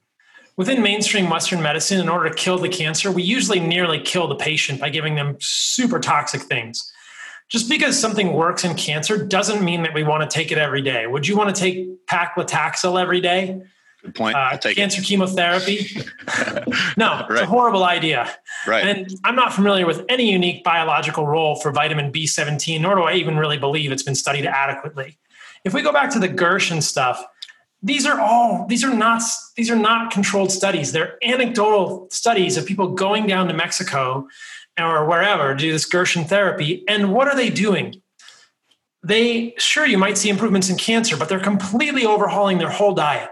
Within mainstream Western medicine, in order to kill the cancer, we usually nearly kill the patient by giving them super toxic things. Just because something works in cancer doesn't mean that we want to take it every day. Would you want to take paclitaxel every day? Good point. Uh, cancer it. chemotherapy. no, right. it's a horrible idea. Right. And I'm not familiar with any unique biological role for vitamin B17, nor do I even really believe it's been studied adequately. If we go back to the Gerson stuff, these are all these are not these are not controlled studies. They're anecdotal studies of people going down to Mexico or wherever to do this Gerson therapy. And what are they doing? They sure you might see improvements in cancer, but they're completely overhauling their whole diet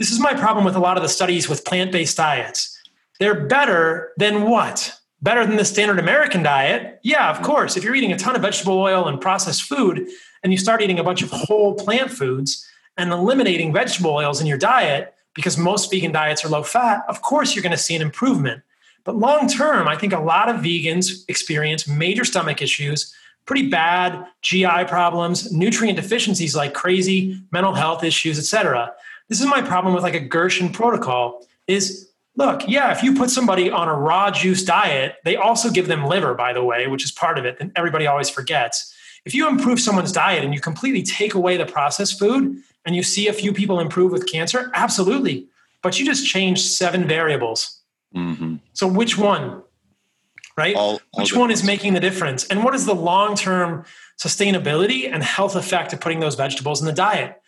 this is my problem with a lot of the studies with plant based diets. They're better than what? Better than the standard American diet? Yeah, of course. If you're eating a ton of vegetable oil and processed food, and you start eating a bunch of whole plant foods and eliminating vegetable oils in your diet, because most vegan diets are low fat, of course you're going to see an improvement. But long term, I think a lot of vegans experience major stomach issues, pretty bad GI problems, nutrient deficiencies like crazy, mental health issues, etc. This is my problem with like a Gerson protocol is look, yeah, if you put somebody on a raw juice diet, they also give them liver, by the way, which is part of it, and everybody always forgets. If you improve someone's diet and you completely take away the processed food and you see a few people improve with cancer, absolutely. But you just changed seven variables. Mm-hmm. So which one? Right? All- all which one is making the difference? And what is the long term sustainability and health effect of putting those vegetables in the diet?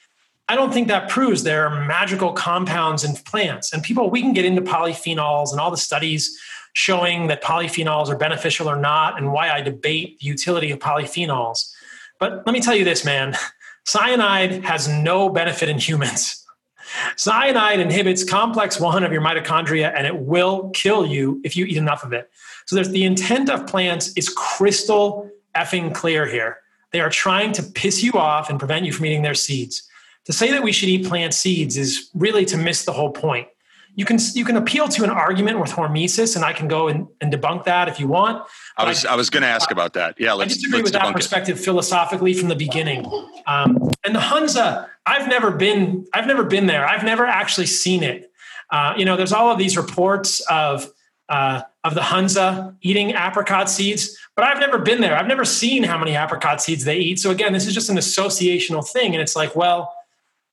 I don't think that proves there are magical compounds in plants. And people, we can get into polyphenols and all the studies showing that polyphenols are beneficial or not, and why I debate the utility of polyphenols. But let me tell you this, man cyanide has no benefit in humans. Cyanide inhibits complex one of your mitochondria and it will kill you if you eat enough of it. So there's the intent of plants is crystal effing clear here. They are trying to piss you off and prevent you from eating their seeds. To say that we should eat plant seeds is really to miss the whole point. You can you can appeal to an argument with hormesis, and I can go and, and debunk that if you want. I was I was going to ask about that. Yeah, I let's disagree let's with that debunk it. perspective philosophically from the beginning. Um, and the Hunza, I've never been, I've never been there. I've never actually seen it. Uh, you know, there's all of these reports of uh, of the Hunza eating apricot seeds, but I've never been there. I've never seen how many apricot seeds they eat. So again, this is just an associational thing, and it's like, well,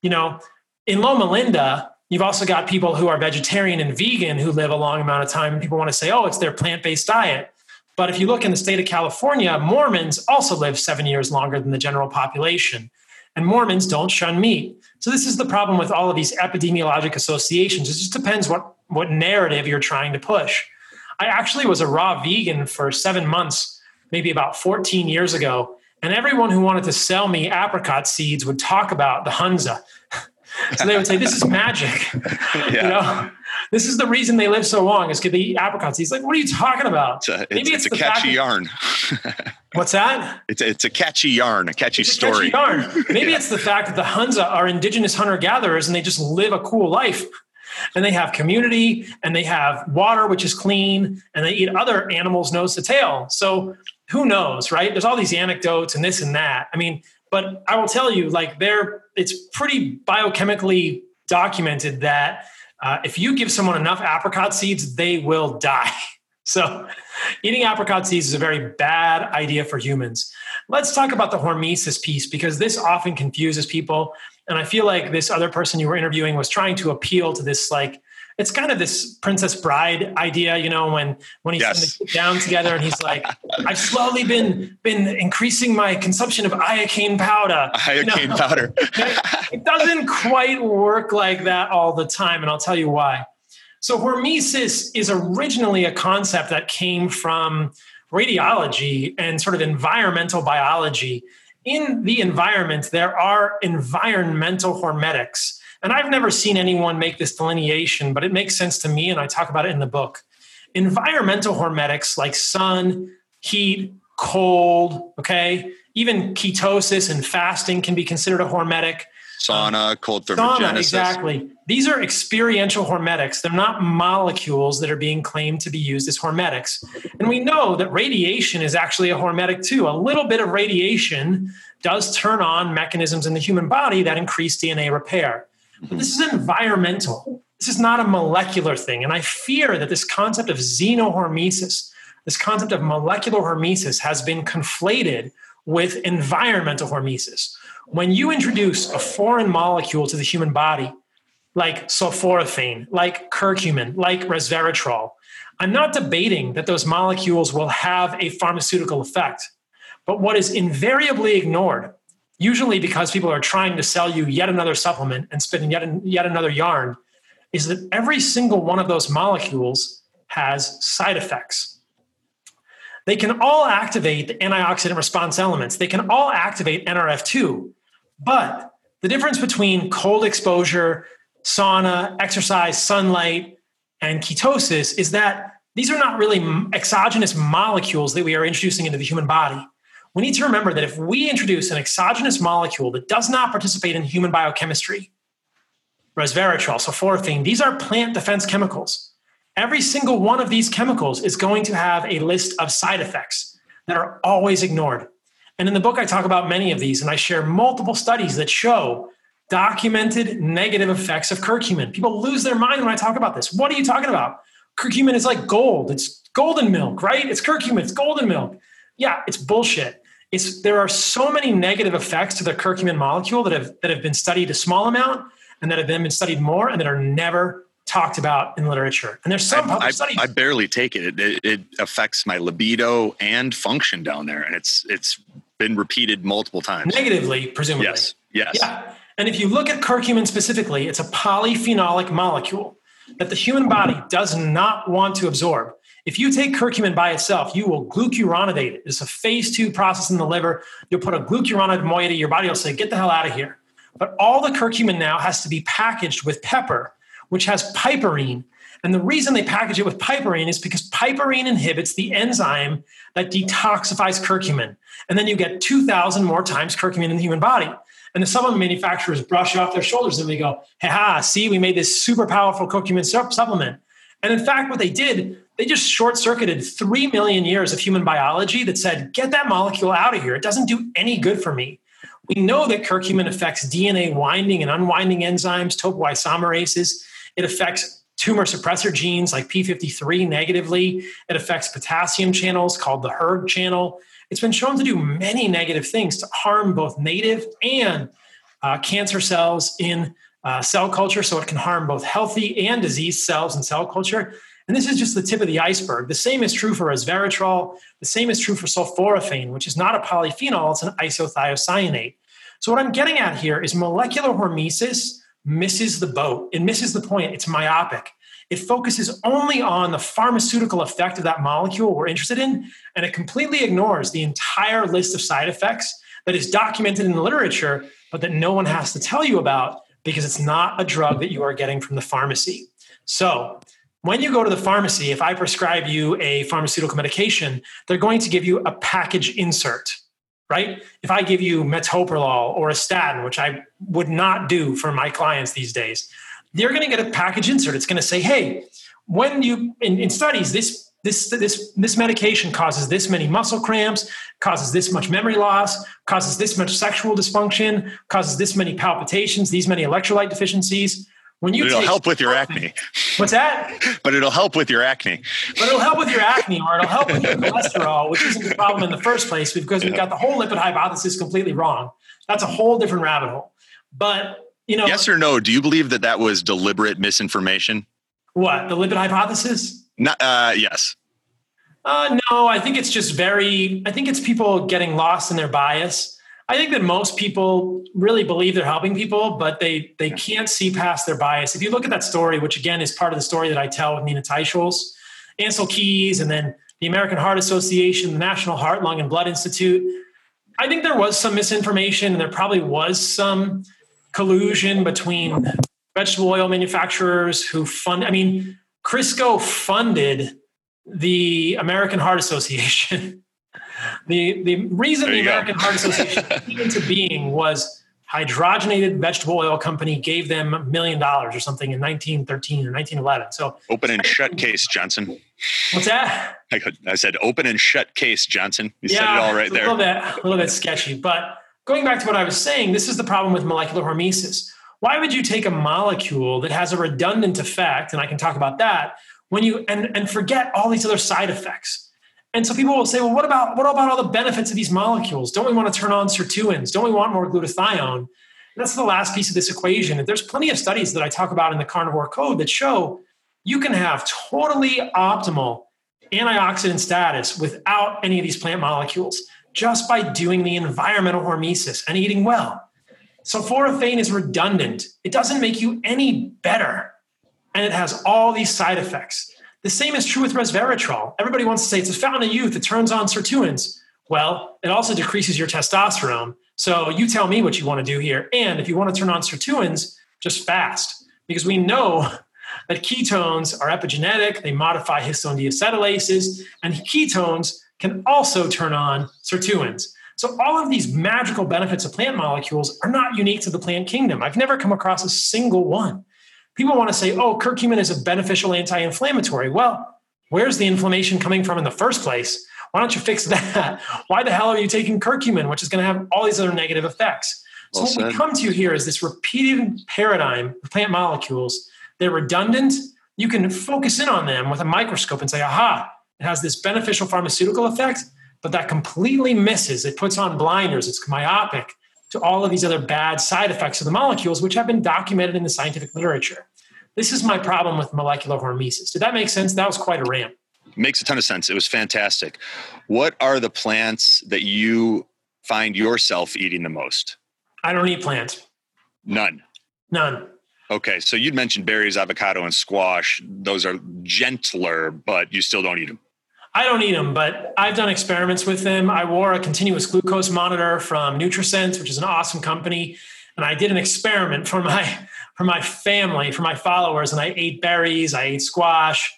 you know, in Loma Linda, you've also got people who are vegetarian and vegan who live a long amount of time. And people want to say, oh, it's their plant based diet. But if you look in the state of California, Mormons also live seven years longer than the general population. And Mormons don't shun meat. So this is the problem with all of these epidemiologic associations. It just depends what, what narrative you're trying to push. I actually was a raw vegan for seven months, maybe about 14 years ago. And everyone who wanted to sell me apricot seeds would talk about the Hunza. So they would say, This is magic. You know, this is the reason they live so long is because they eat apricot seeds. Like, what are you talking about? It's a, it's, Maybe it's a the catchy that- yarn. What's that? It's a, it's a catchy yarn, a catchy It's a story. catchy yarn. Maybe it's the fact that the Hunza are indigenous hunter gatherers and they just live a cool life. And they have community and they have water, which is clean, and they eat other animals nose to tail. So who knows, right? There's all these anecdotes and this and that. I mean, but I will tell you, like, there, it's pretty biochemically documented that uh, if you give someone enough apricot seeds, they will die. So, eating apricot seeds is a very bad idea for humans. Let's talk about the hormesis piece because this often confuses people. And I feel like this other person you were interviewing was trying to appeal to this, like, it's kind of this Princess Bride idea, you know, when when he's Yes. down together and he's like, "I've slowly been been increasing my consumption of iocane powder." You know? Powder. it doesn't quite work like that all the time, and I'll tell you why. So, hormesis is originally a concept that came from radiology and sort of environmental biology. In the environment, there are environmental hormetics. And I've never seen anyone make this delineation, but it makes sense to me, and I talk about it in the book. Environmental hormetics like sun, heat, cold, okay, even ketosis and fasting can be considered a hormetic. Sauna, cold Sauna, thermogenesis. exactly. These are experiential hormetics. They're not molecules that are being claimed to be used as hormetics. And we know that radiation is actually a hormetic too. A little bit of radiation does turn on mechanisms in the human body that increase DNA repair. But this is environmental. This is not a molecular thing. And I fear that this concept of xenohormesis, this concept of molecular hormesis, has been conflated with environmental hormesis. When you introduce a foreign molecule to the human body, like sulforaphane, like curcumin, like resveratrol, I'm not debating that those molecules will have a pharmaceutical effect. But what is invariably ignored, usually because people are trying to sell you yet another supplement and spin yet, an- yet another yarn, is that every single one of those molecules has side effects. They can all activate the antioxidant response elements. They can all activate NRF2. But the difference between cold exposure, sauna, exercise, sunlight, and ketosis is that these are not really exogenous molecules that we are introducing into the human body. We need to remember that if we introduce an exogenous molecule that does not participate in human biochemistry, resveratrol, sulforaphane, these are plant defense chemicals. Every single one of these chemicals is going to have a list of side effects that are always ignored. And in the book, I talk about many of these, and I share multiple studies that show documented negative effects of curcumin. People lose their mind when I talk about this. What are you talking about? Curcumin is like gold. It's golden milk, right? It's curcumin, it's golden milk. Yeah, it's bullshit. It's there are so many negative effects to the curcumin molecule that have that have been studied a small amount and that have then been studied more and that are never talked about in literature. And there's some I, I, studies. I barely take it. It, it. it affects my libido and function down there, and it's it's been repeated multiple times. Negatively, presumably. Yes. Yes. Yeah. And if you look at curcumin specifically, it's a polyphenolic molecule that the human body does not want to absorb. If you take curcumin by itself, you will glucuronidate it. It's a phase two process in the liver. You'll put a glucuronide moiety, your body will say, get the hell out of here. But all the curcumin now has to be packaged with pepper, which has piperine. And the reason they package it with piperine is because piperine inhibits the enzyme that detoxifies curcumin. And then you get 2,000 more times curcumin in the human body. And the supplement manufacturers brush off their shoulders and they go, ha, see, we made this super powerful curcumin supplement. And in fact, what they did, they just short circuited 3 million years of human biology that said, get that molecule out of here. It doesn't do any good for me. We know that curcumin affects DNA winding and unwinding enzymes, topoisomerases. It affects tumor suppressor genes like P53 negatively. It affects potassium channels called the hERG channel. It's been shown to do many negative things to harm both native and uh, cancer cells in uh, cell culture. So it can harm both healthy and diseased cells in cell culture. And this is just the tip of the iceberg. The same is true for resveratrol. The same is true for sulforaphane, which is not a polyphenol, it's an isothiocyanate. So, what I'm getting at here is molecular hormesis misses the boat. It misses the point. It's myopic. It focuses only on the pharmaceutical effect of that molecule we're interested in, and it completely ignores the entire list of side effects that is documented in the literature, but that no one has to tell you about because it's not a drug that you are getting from the pharmacy. So, when you go to the pharmacy, if I prescribe you a pharmaceutical medication, they're going to give you a package insert right? If I give you metoprolol or a statin, which I would not do for my clients these days, they're going to get a package insert. It's going to say, hey, when you in, in studies, this this this this medication causes this many muscle cramps, causes this much memory loss, causes this much sexual dysfunction, causes this many palpitations, these many electrolyte deficiencies. When you it'll help with your acne. What's that? But it'll help with your acne. But it'll help with your acne, or it'll help with your cholesterol, which isn't the problem in the first place because we've got the whole lipid hypothesis completely wrong. That's a whole different rabbit hole. But you know, yes or no? Do you believe that that was deliberate misinformation? What the lipid hypothesis? Not, uh, yes. Uh, no, I think it's just very. I think it's people getting lost in their bias I think that most people really believe they're helping people, but they they can't see past their bias. If you look at that story, which again is part of the story that I tell with Nina Teicholz, Ancel Keys, and then the American Heart Association, the National Heart, Lung, and Blood Institute, I think there was some misinformation, and there probably was some collusion between vegetable oil manufacturers who fund. I mean, Crisco funded the American Heart Association. The, the reason the American go. Heart Association came into being was hydrogenated vegetable oil company gave them a million dollars or something in 1913 or 1911. So open and shut case, Johnson. What's that? I, could, I said open and shut case, Johnson. You yeah, said it all right there. A little bit, a little bit sketchy. But going back to what I was saying, this is the problem with molecular hormesis. Why would you take a molecule that has a redundant effect, and I can talk about that, when you and, and forget all these other side effects? And so people will say, well, what about what about all the benefits of these molecules? Don't we want to turn on sirtuins? Don't we want more glutathione? And that's the last piece of this equation. There's plenty of studies that I talk about in the carnivore code that show you can have totally optimal antioxidant status without any of these plant molecules just by doing the environmental hormesis and eating well. Sulforaphane is redundant. It doesn't make you any better. And it has all these side effects. The same is true with resveratrol. Everybody wants to say it's a fountain of youth, it turns on sirtuins. Well, it also decreases your testosterone. So you tell me what you want to do here. And if you want to turn on sirtuins, just fast because we know that ketones are epigenetic, they modify histone deacetylases, and ketones can also turn on sirtuins. So all of these magical benefits of plant molecules are not unique to the plant kingdom. I've never come across a single one people want to say, oh, curcumin is a beneficial anti inflammatory. Well, where's the inflammation coming from in the first place? Why don't you fix that? Why the hell are you taking curcumin, which is going to have all these other negative effects? So Well what we come to here is this repeated paradigm of plant molecules. They're redundant. You can focus in on them with a microscope and say, aha, it has this beneficial pharmaceutical effect, but that completely misses. It puts on blinders. It's myopic to all of these other bad side effects of the molecules, which have been documented in the scientific literature. This is my problem with molecular hormesis. Did that make sense? That was quite a rant. Makes a ton of sense. It was fantastic. What are the plants that you find yourself eating the most? I don't eat plants. None. None. Okay, so you'd mentioned berries, avocado, and squash. Those are gentler, but you still don't eat them. I don't eat them, but I've done experiments with them. I wore a continuous glucose monitor from Nutrisense, which is an awesome company, and I did an experiment for my for my family, for my followers, and I ate berries, I ate squash,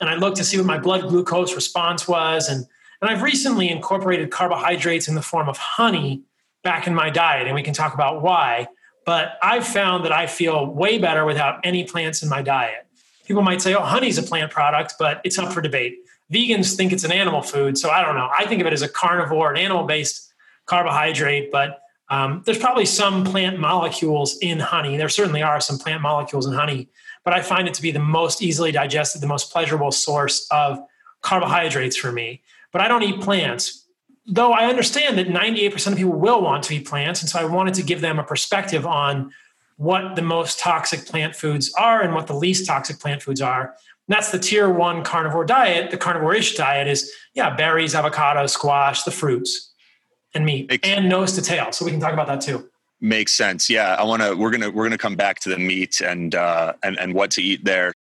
and I looked to see what my blood glucose response was, and and I've recently incorporated carbohydrates in the form of honey back in my diet, and we can talk about why. But I've found that I feel way better without any plants in my diet. People might say, "Oh, honey's a plant product," but it's up for debate vegans think it's an animal food. So I don't know. I think of it as a carnivore, an animal based carbohydrate, but um, there's probably some plant molecules in honey. There certainly are some plant molecules in honey, but I find it to be the most easily digested, the most pleasurable source of carbohydrates for me. But I don't eat plants, though I understand that 98% of people will want to eat plants. And so I wanted to give them a perspective on what the most toxic plant foods are and what the least toxic plant foods are. And that's the tier one carnivore diet. The carnivore-ish diet is, yeah, berries, avocado, squash, the fruits, and meat, Ex- and nose to tail. So we can talk about that too. Makes sense. Yeah, I want to. We're gonna we're gonna come back to the meat and uh, and and what to eat there.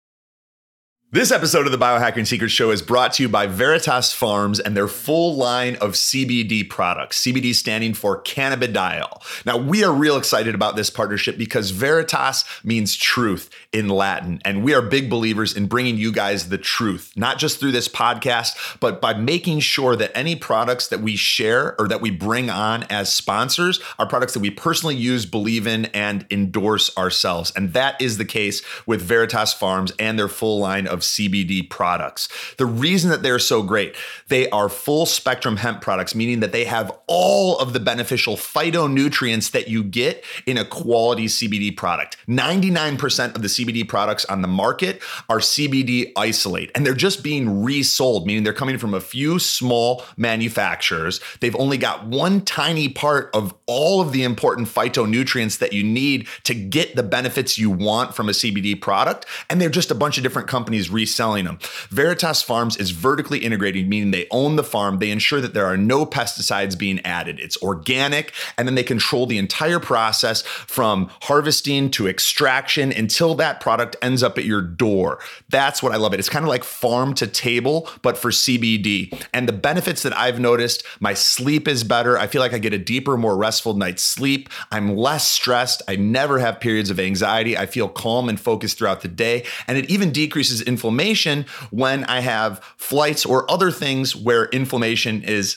This episode of the Biohacking Secrets Show is brought to you by Veritas Farms and their full line of CBD products. CBD standing for cannabidiol. Now, we are real excited about this partnership because Veritas means truth in Latin. And we are big believers in bringing you guys the truth, not just through this podcast, but by making sure that any products that we share or that we bring on as sponsors are products that we personally use, believe in, and endorse ourselves. And that is the case with Veritas Farms and their full line of CBD products. The reason that they're so great, they are full spectrum hemp products, meaning that they have all of the beneficial phytonutrients that you get in a quality CBD product. 99% of the CBD products on the market are CBD isolate, and they're just being resold, meaning they're coming from a few small manufacturers. They've only got one tiny part of all of the important phytonutrients that you need to get the benefits you want from a CBD product, and they're just a bunch of different companies reselling them. Veritas Farms is vertically integrated, meaning they own the farm. They ensure that there are no pesticides being added. It's organic, and then they control the entire process from harvesting to extraction until that product ends up at your door. That's what I love it. It's kind of like farm to table, but for CBD. And the benefits that I've noticed my sleep is better. I feel like I get a deeper, more restful night's sleep. I'm less stressed. I never have periods of anxiety. I feel calm and focused throughout the day. And it even decreases inflammation when I have flights or other things where inflammation is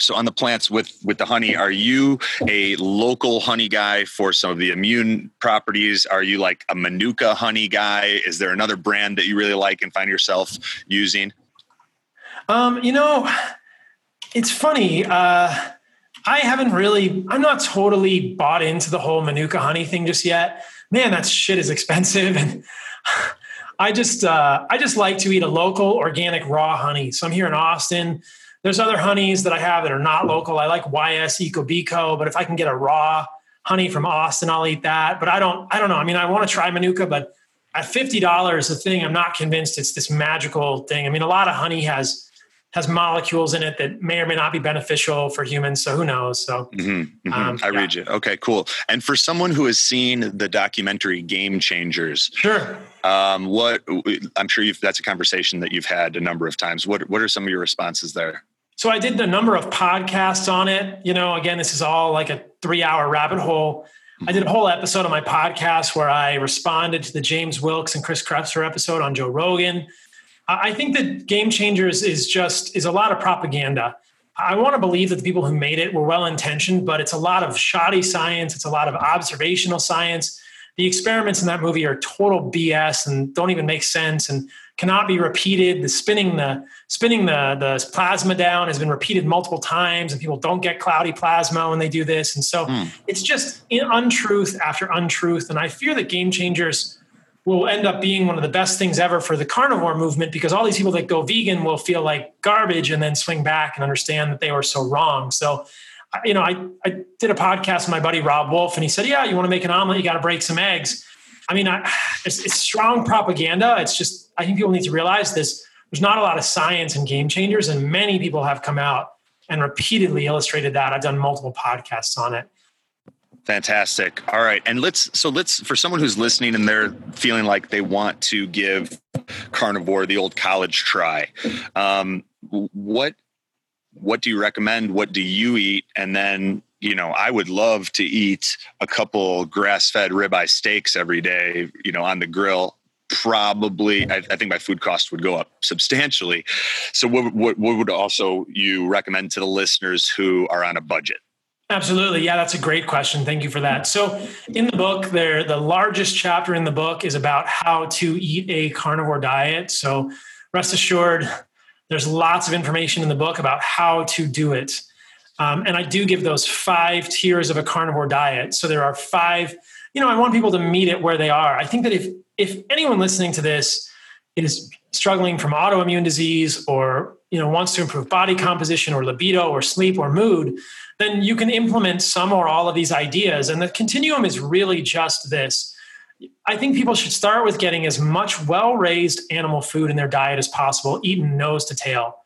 So on the plants with with the honey, are you a local honey guy for some of the immune properties? Are you like a Manuka honey guy? Is there another brand that you really like and find yourself using? Um, you know, it's funny. Uh, I haven't really, I'm not totally bought into the whole Manuka honey thing just yet. Man, that shit is expensive. And I just, uh, I just like to eat a local organic raw honey. So I'm here in Austin. There's other honeys that I have that are not local. I like YS EcoBeco, but if I can get a raw honey from Austin, I'll eat that. But I don't, I don't know. I mean, I want to try Manuka, but at fifty dollars, the thing I'm not convinced it's this magical thing. I mean, a lot of honey has has molecules in it that may or may not be beneficial for humans. So who knows? So Mhm, mhm. Um, I yeah. read you. Okay, cool. And for someone who has seen the documentary Game Changers, sure. um, what I'm sure you've, that's a conversation that you've had a number of times. What what are some of your responses there? So I did a number of podcasts on it. You know, again, this is all like a three hour rabbit hole. I did a whole episode on my podcast where I responded to the James Wilks and Chris Kresser episode on Joe Rogan. I think that Game Changers is just is a lot of propaganda. I want to believe that the people who made it were well intentioned, but it's a lot of shoddy science. It's a lot of observational science. The experiments in that movie are total BS and don't even make sense and cannot be repeated. The spinning the spinning the the plasma down has been repeated multiple times, and people don't get cloudy plasma when they do this. And so mm. it's just untruth after untruth. And I fear that Game Changers will end up being one of the best things ever for the carnivore movement because all these people that go vegan will feel like garbage and then swing back and understand that they were so wrong. So, you know, I, I did a podcast with my buddy Robb Wolf and he said, Yeah, you want to make an omelet, you got to break some eggs. I mean, I, it's, it's strong propaganda. It's just, I think people need to realize this. There's not a lot of science and game changers, and many people have come out and repeatedly illustrated that. I've done multiple podcasts on it. Fantastic. All right. And let's, so let's, for someone who's listening and they're feeling like they want to give carnivore the old college try, um, what, what do you recommend? What do you eat? And then, you know, I would love to eat a couple grass fed ribeye steaks every day, you know, on the grill. Probably, I, I think my food cost would go up substantially. So, what, what, what would also you recommend to the listeners who are on a budget? Absolutely. Yeah, that's a great question. Thank you for that. So, in the book, there the largest chapter in the book is about how to eat a carnivore diet. So, rest assured, there's lots of information in the book about how to do it. Um, and I do give those five tiers of a carnivore diet. So, there are five, you know, I want people to meet it where they are. I think that if if anyone listening to this is struggling from autoimmune disease or you know wants to improve body composition or libido or sleep or mood then you can implement some or all of these ideas. And the continuum is really just this. I think people should start with getting as much well raised animal food in their diet as possible, eaten nose to tail.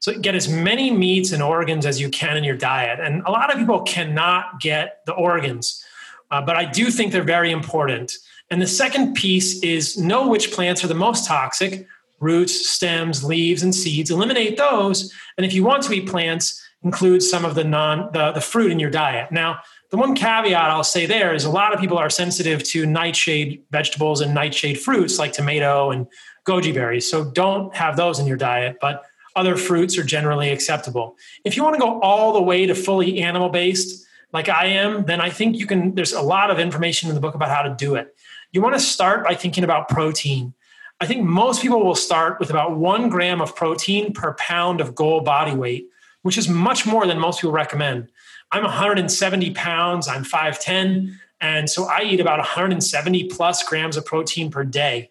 So get as many meats and organs as you can in your diet. And a lot of people cannot get the organs, uh, but I do think they're very important. And the second piece is know which plants are the most toxic roots, stems, leaves, and seeds. Eliminate those. And if you want to eat plants, include some of the non the, the fruit in your diet. Now, the one caveat I'll say there is a lot of people are sensitive to nightshade vegetables and nightshade fruits like tomato and goji berries. So don't have those in your diet, but other fruits are generally acceptable. If you want to go all the way to fully animal based, like I am, then I think you can. There's a lot of information in the book about how to do it. You want to start by thinking about protein. I think most people will start with about one gram of protein per pound of goal body weight which is much more than most people recommend. I'm 170 pounds, I'm 5'10, and so I eat about 170 plus grams of protein per day.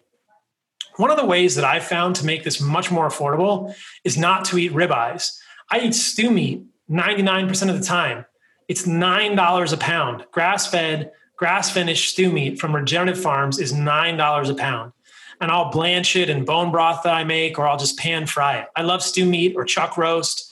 One of the ways that I've found to make this much more affordable is not to eat ribeyes. I eat stew meat 99% of the time. It's $9 a pound. Grass fed, grass finished stew meat from regenerative farms is $9 a pound. And I'll blanch it in bone broth that I make, or I'll just pan fry it. I love stew meat or chuck roast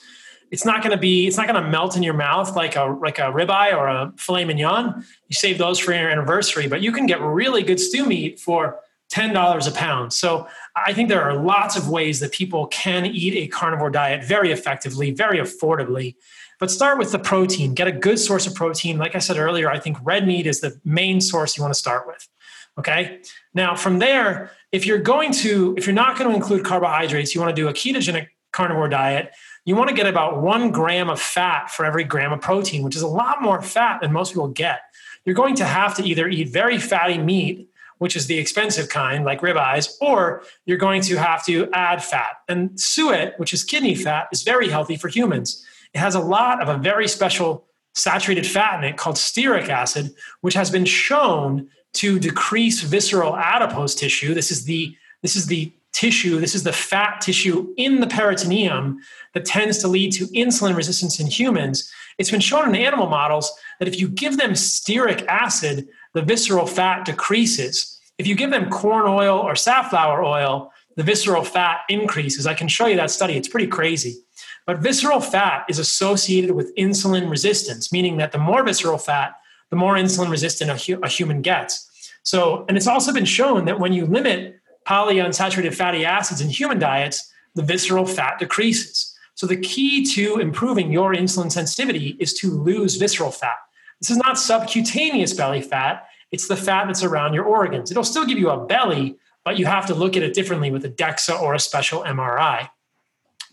it's not going to be it's not going to melt in your mouth like a like a ribeye or a filet mignon. You save those for your anniversary, but you can get really good stew meat for ten dollars a pound. So I think there are lots of ways that people can eat a carnivore diet very effectively, very affordably. But start with the protein. Get a good source of protein. Like I said earlier, I think red meat is the main source you want to start with. Okay. Now, from there, if you're going to, if you're not going to include carbohydrates, you want to do a ketogenic carnivore diet you want to get about one gram of fat for every gram of protein, which is a lot more fat than most people get. You're going to have to either eat very fatty meat, which is the expensive kind, like ribeyes, or you're going to have to add fat. And suet, which is kidney fat, is very healthy for humans. It has a lot of a very special saturated fat in it called stearic acid, which has been shown to decrease visceral adipose tissue. This is the this is the tissue, this is the fat tissue in the peritoneum that tends to lead to insulin resistance in humans. It's been shown in animal models that if you give them stearic acid, the visceral fat decreases. If you give them corn oil or safflower oil, the visceral fat increases. I can show you that study, it's pretty crazy. But visceral fat is associated with insulin resistance, meaning that the more visceral fat, the more insulin resistant a, hu- a human gets. So, and it's also been shown that when you limit polyunsaturated fatty acids in human diets, the visceral fat decreases. So the key to improving your insulin sensitivity is to lose visceral fat. This is not subcutaneous belly fat. It's the fat that's around your organs. It'll still give you a belly, but you have to look at it differently with a DEXA or a special MRI.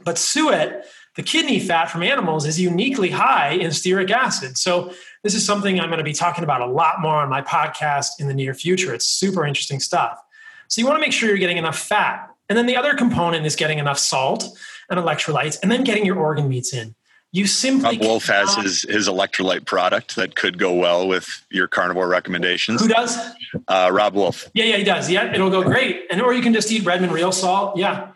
But suet, the kidney fat from animals, is uniquely high in stearic acid. So this is something I'm going to be talking about a lot more on my podcast in the near future. It's super interesting stuff. So you want to make sure you're getting enough fat. And then the other component is getting enough salt and electrolytes, and then getting your organ meats in. You simply Robb Wolf has his his electrolyte product that could go well with your carnivore recommendations. who does? Uh, Robb Wolf. Yeah, yeah, he does. Yeah, it'll go great. And or you can just eat Redmond real salt. Yeah.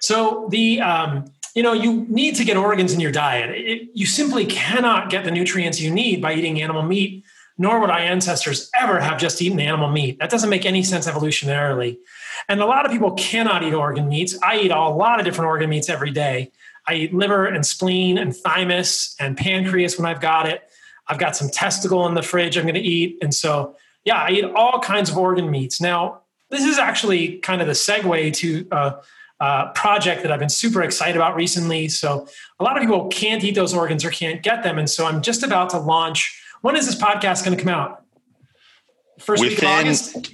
So the um, you know you need to get organs in your diet. It, you simply cannot get the nutrients you need by eating animal meat. Nor would our ancestors ever have just eaten animal meat. That doesn't make any sense evolutionarily. And a lot of people cannot eat organ meats. I eat a lot of different organ meats every day. I eat liver and spleen and thymus and pancreas when I've got it. I've got some testicle in the fridge I'm going to eat. And so, yeah, I eat all kinds of organ meats. Now, this is actually kind of the segue to a, a project that I've been super excited about recently. So, a lot of people can't eat those organs or can't get them. And so, I'm just about to launch. When is this podcast going to come out? First week of August?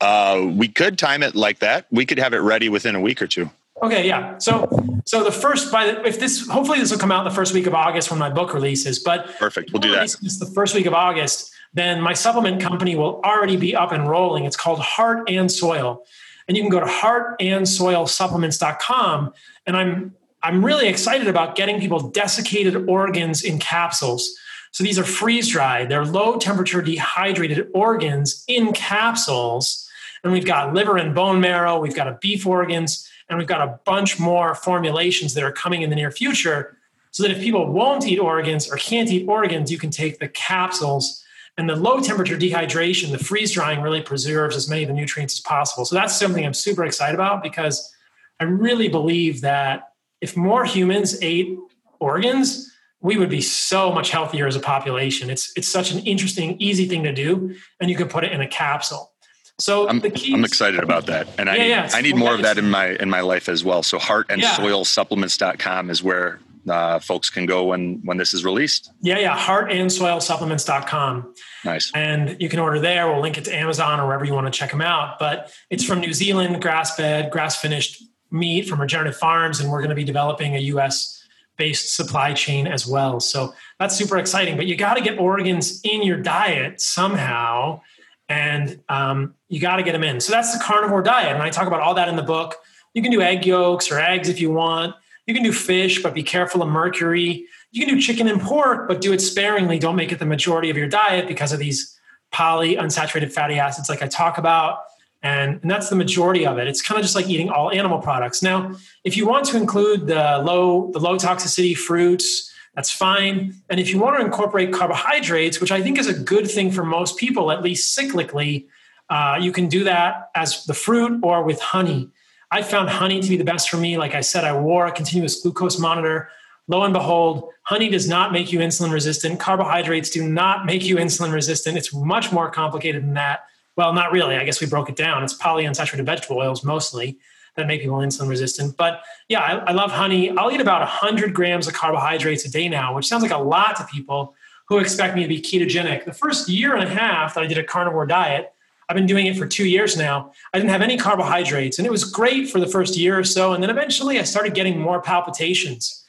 Uh, we could time it like that. We could have it ready within a week or two. Okay, yeah. So, so the first by the, if this hopefully this will come out the first week of August when my book releases. But Perfect. We'll do that. It's the first week of August. Then my supplement company will already be up and rolling. It's called Heart and Soil, and you can go to heartandsoilsupplements.com. And I'm I'm really excited about getting people desiccated organs in capsules. So these are freeze dried. They're low temperature dehydrated organs in capsules. And we've got liver and bone marrow. We've got a beef organs, and we've got a bunch more formulations that are coming in the near future. So that if people won't eat organs or can't eat organs, you can take the capsules. And the low temperature dehydration, the freeze drying really preserves as many of the nutrients as possible. So that's something I'm super excited about because I really believe that if more humans ate organs, we would be so much healthier as a population. It's it's such an interesting, easy thing to do, and you can put it in a capsule. So I'm, the key. I'm excited about that, and I need, yeah, I need more of that in my in my life as well. So heartandsoilsupplements.com is where uh, folks can go when when this is released. Yeah, yeah. Heartandsoilsupplements.com. Nice. and you can order there. We'll link it to Amazon or wherever you want to check them out. But it's from New Zealand, grass fed, grass finished meat from regenerative farms, and we're going to be developing a U.S. based supply chain as well. So that's super exciting. But you got to get organs in your diet somehow, and um, you got to get them in. So that's the carnivore diet, and I talk about all that in the book. You can do egg yolks or eggs if you want. You can do fish, but be careful of mercury. You can do chicken and pork, but do it sparingly. Don't make it the majority of your diet because of these polyunsaturated fatty acids, like I talk about. And, and that's the majority of it. It's kind of just like eating all animal products. Now, if you want to include the low, the low toxicity fruits, that's fine. And if you want to incorporate carbohydrates, which I think is a good thing for most people, at least cyclically, uh, you can do that as the fruit or with honey. I found honey to be the best for me. Like I said, I wore a continuous glucose monitor. Lo and behold, honey does not make you insulin resistant. Carbohydrates do not make you insulin resistant. It's much more complicated than that. Well, not really. I guess we broke it down. It's polyunsaturated vegetable oils mostly that make people insulin resistant. But yeah, I, I love honey. I'll eat about 100 grams of carbohydrates a day now, which sounds like a lot to people who expect me to be ketogenic. The first year and a half that I did a carnivore diet, I've been doing it for two years now. I didn't have any carbohydrates, and it was great for the first year or so. And then eventually, I started getting more palpitations,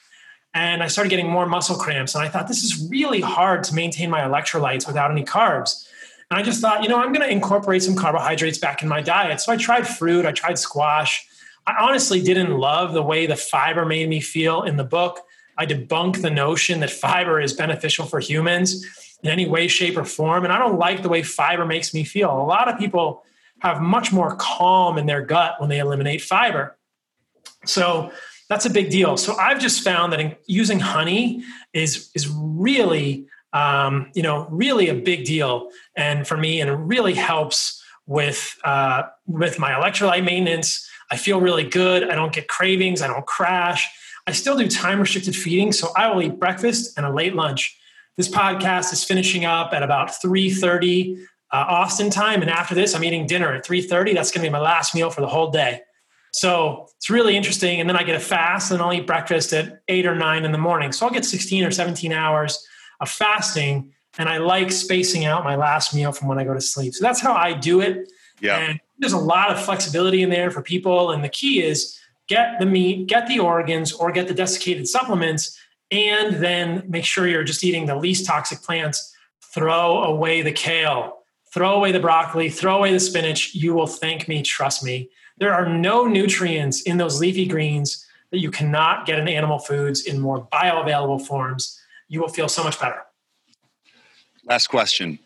and I started getting more muscle cramps. And I thought this is really hard to maintain my electrolytes without any carbs. And I just thought, you know, I'm going to incorporate some carbohydrates back in my diet. So I tried fruit, I tried squash. I honestly didn't love the way the fiber made me feel in the book. I debunk the notion that fiber is beneficial for humans in any way, shape, or form. And I don't like the way fiber makes me feel. A lot of people have much more calm in their gut when they eliminate fiber. So that's a big deal. So I've just found that using honey is is really um, you know really a big deal, and for me, and it really helps with uh, with my electrolyte maintenance. I feel really good. I don't get cravings. I don't crash. I still do time restricted feeding, so I will eat breakfast and a late lunch. This podcast is finishing up at about three thirty uh, Austin time, and after this, I'm eating dinner at three thirty. That's going to be my last meal for the whole day. So it's really interesting. And then I get a fast, and I'll eat breakfast at eight or nine in the morning. So I'll get 16 or 17 hours of fasting. and I like spacing out my last meal from when I go to sleep. So that's how I do it. Yeah. And there's a lot of flexibility in there for people. And the key is get the meat, get the organs, or get the desiccated supplements, and then make sure you're just eating the least toxic plants. Throw away the kale, throw away the broccoli, throw away the spinach. You will thank me, trust me. There are no nutrients in those leafy greens that you cannot get in animal foods in more bioavailable forms. You will feel so much better. Last question.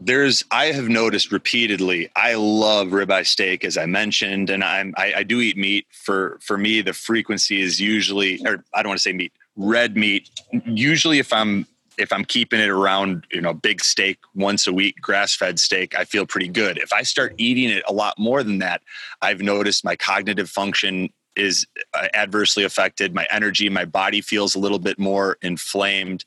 There's, I have noticed repeatedly. I love ribeye steak, as I mentioned, and I'm, I, I do eat meat. For for me, the frequency is usually, or I don't want to say meat, red meat. Usually, if I'm if I'm keeping it around, you know, big steak once a week, grass fed steak, I feel pretty good. If I start eating it a lot more than that, I've noticed my cognitive function is uh, adversely affected. My energy, my body feels a little bit more inflamed.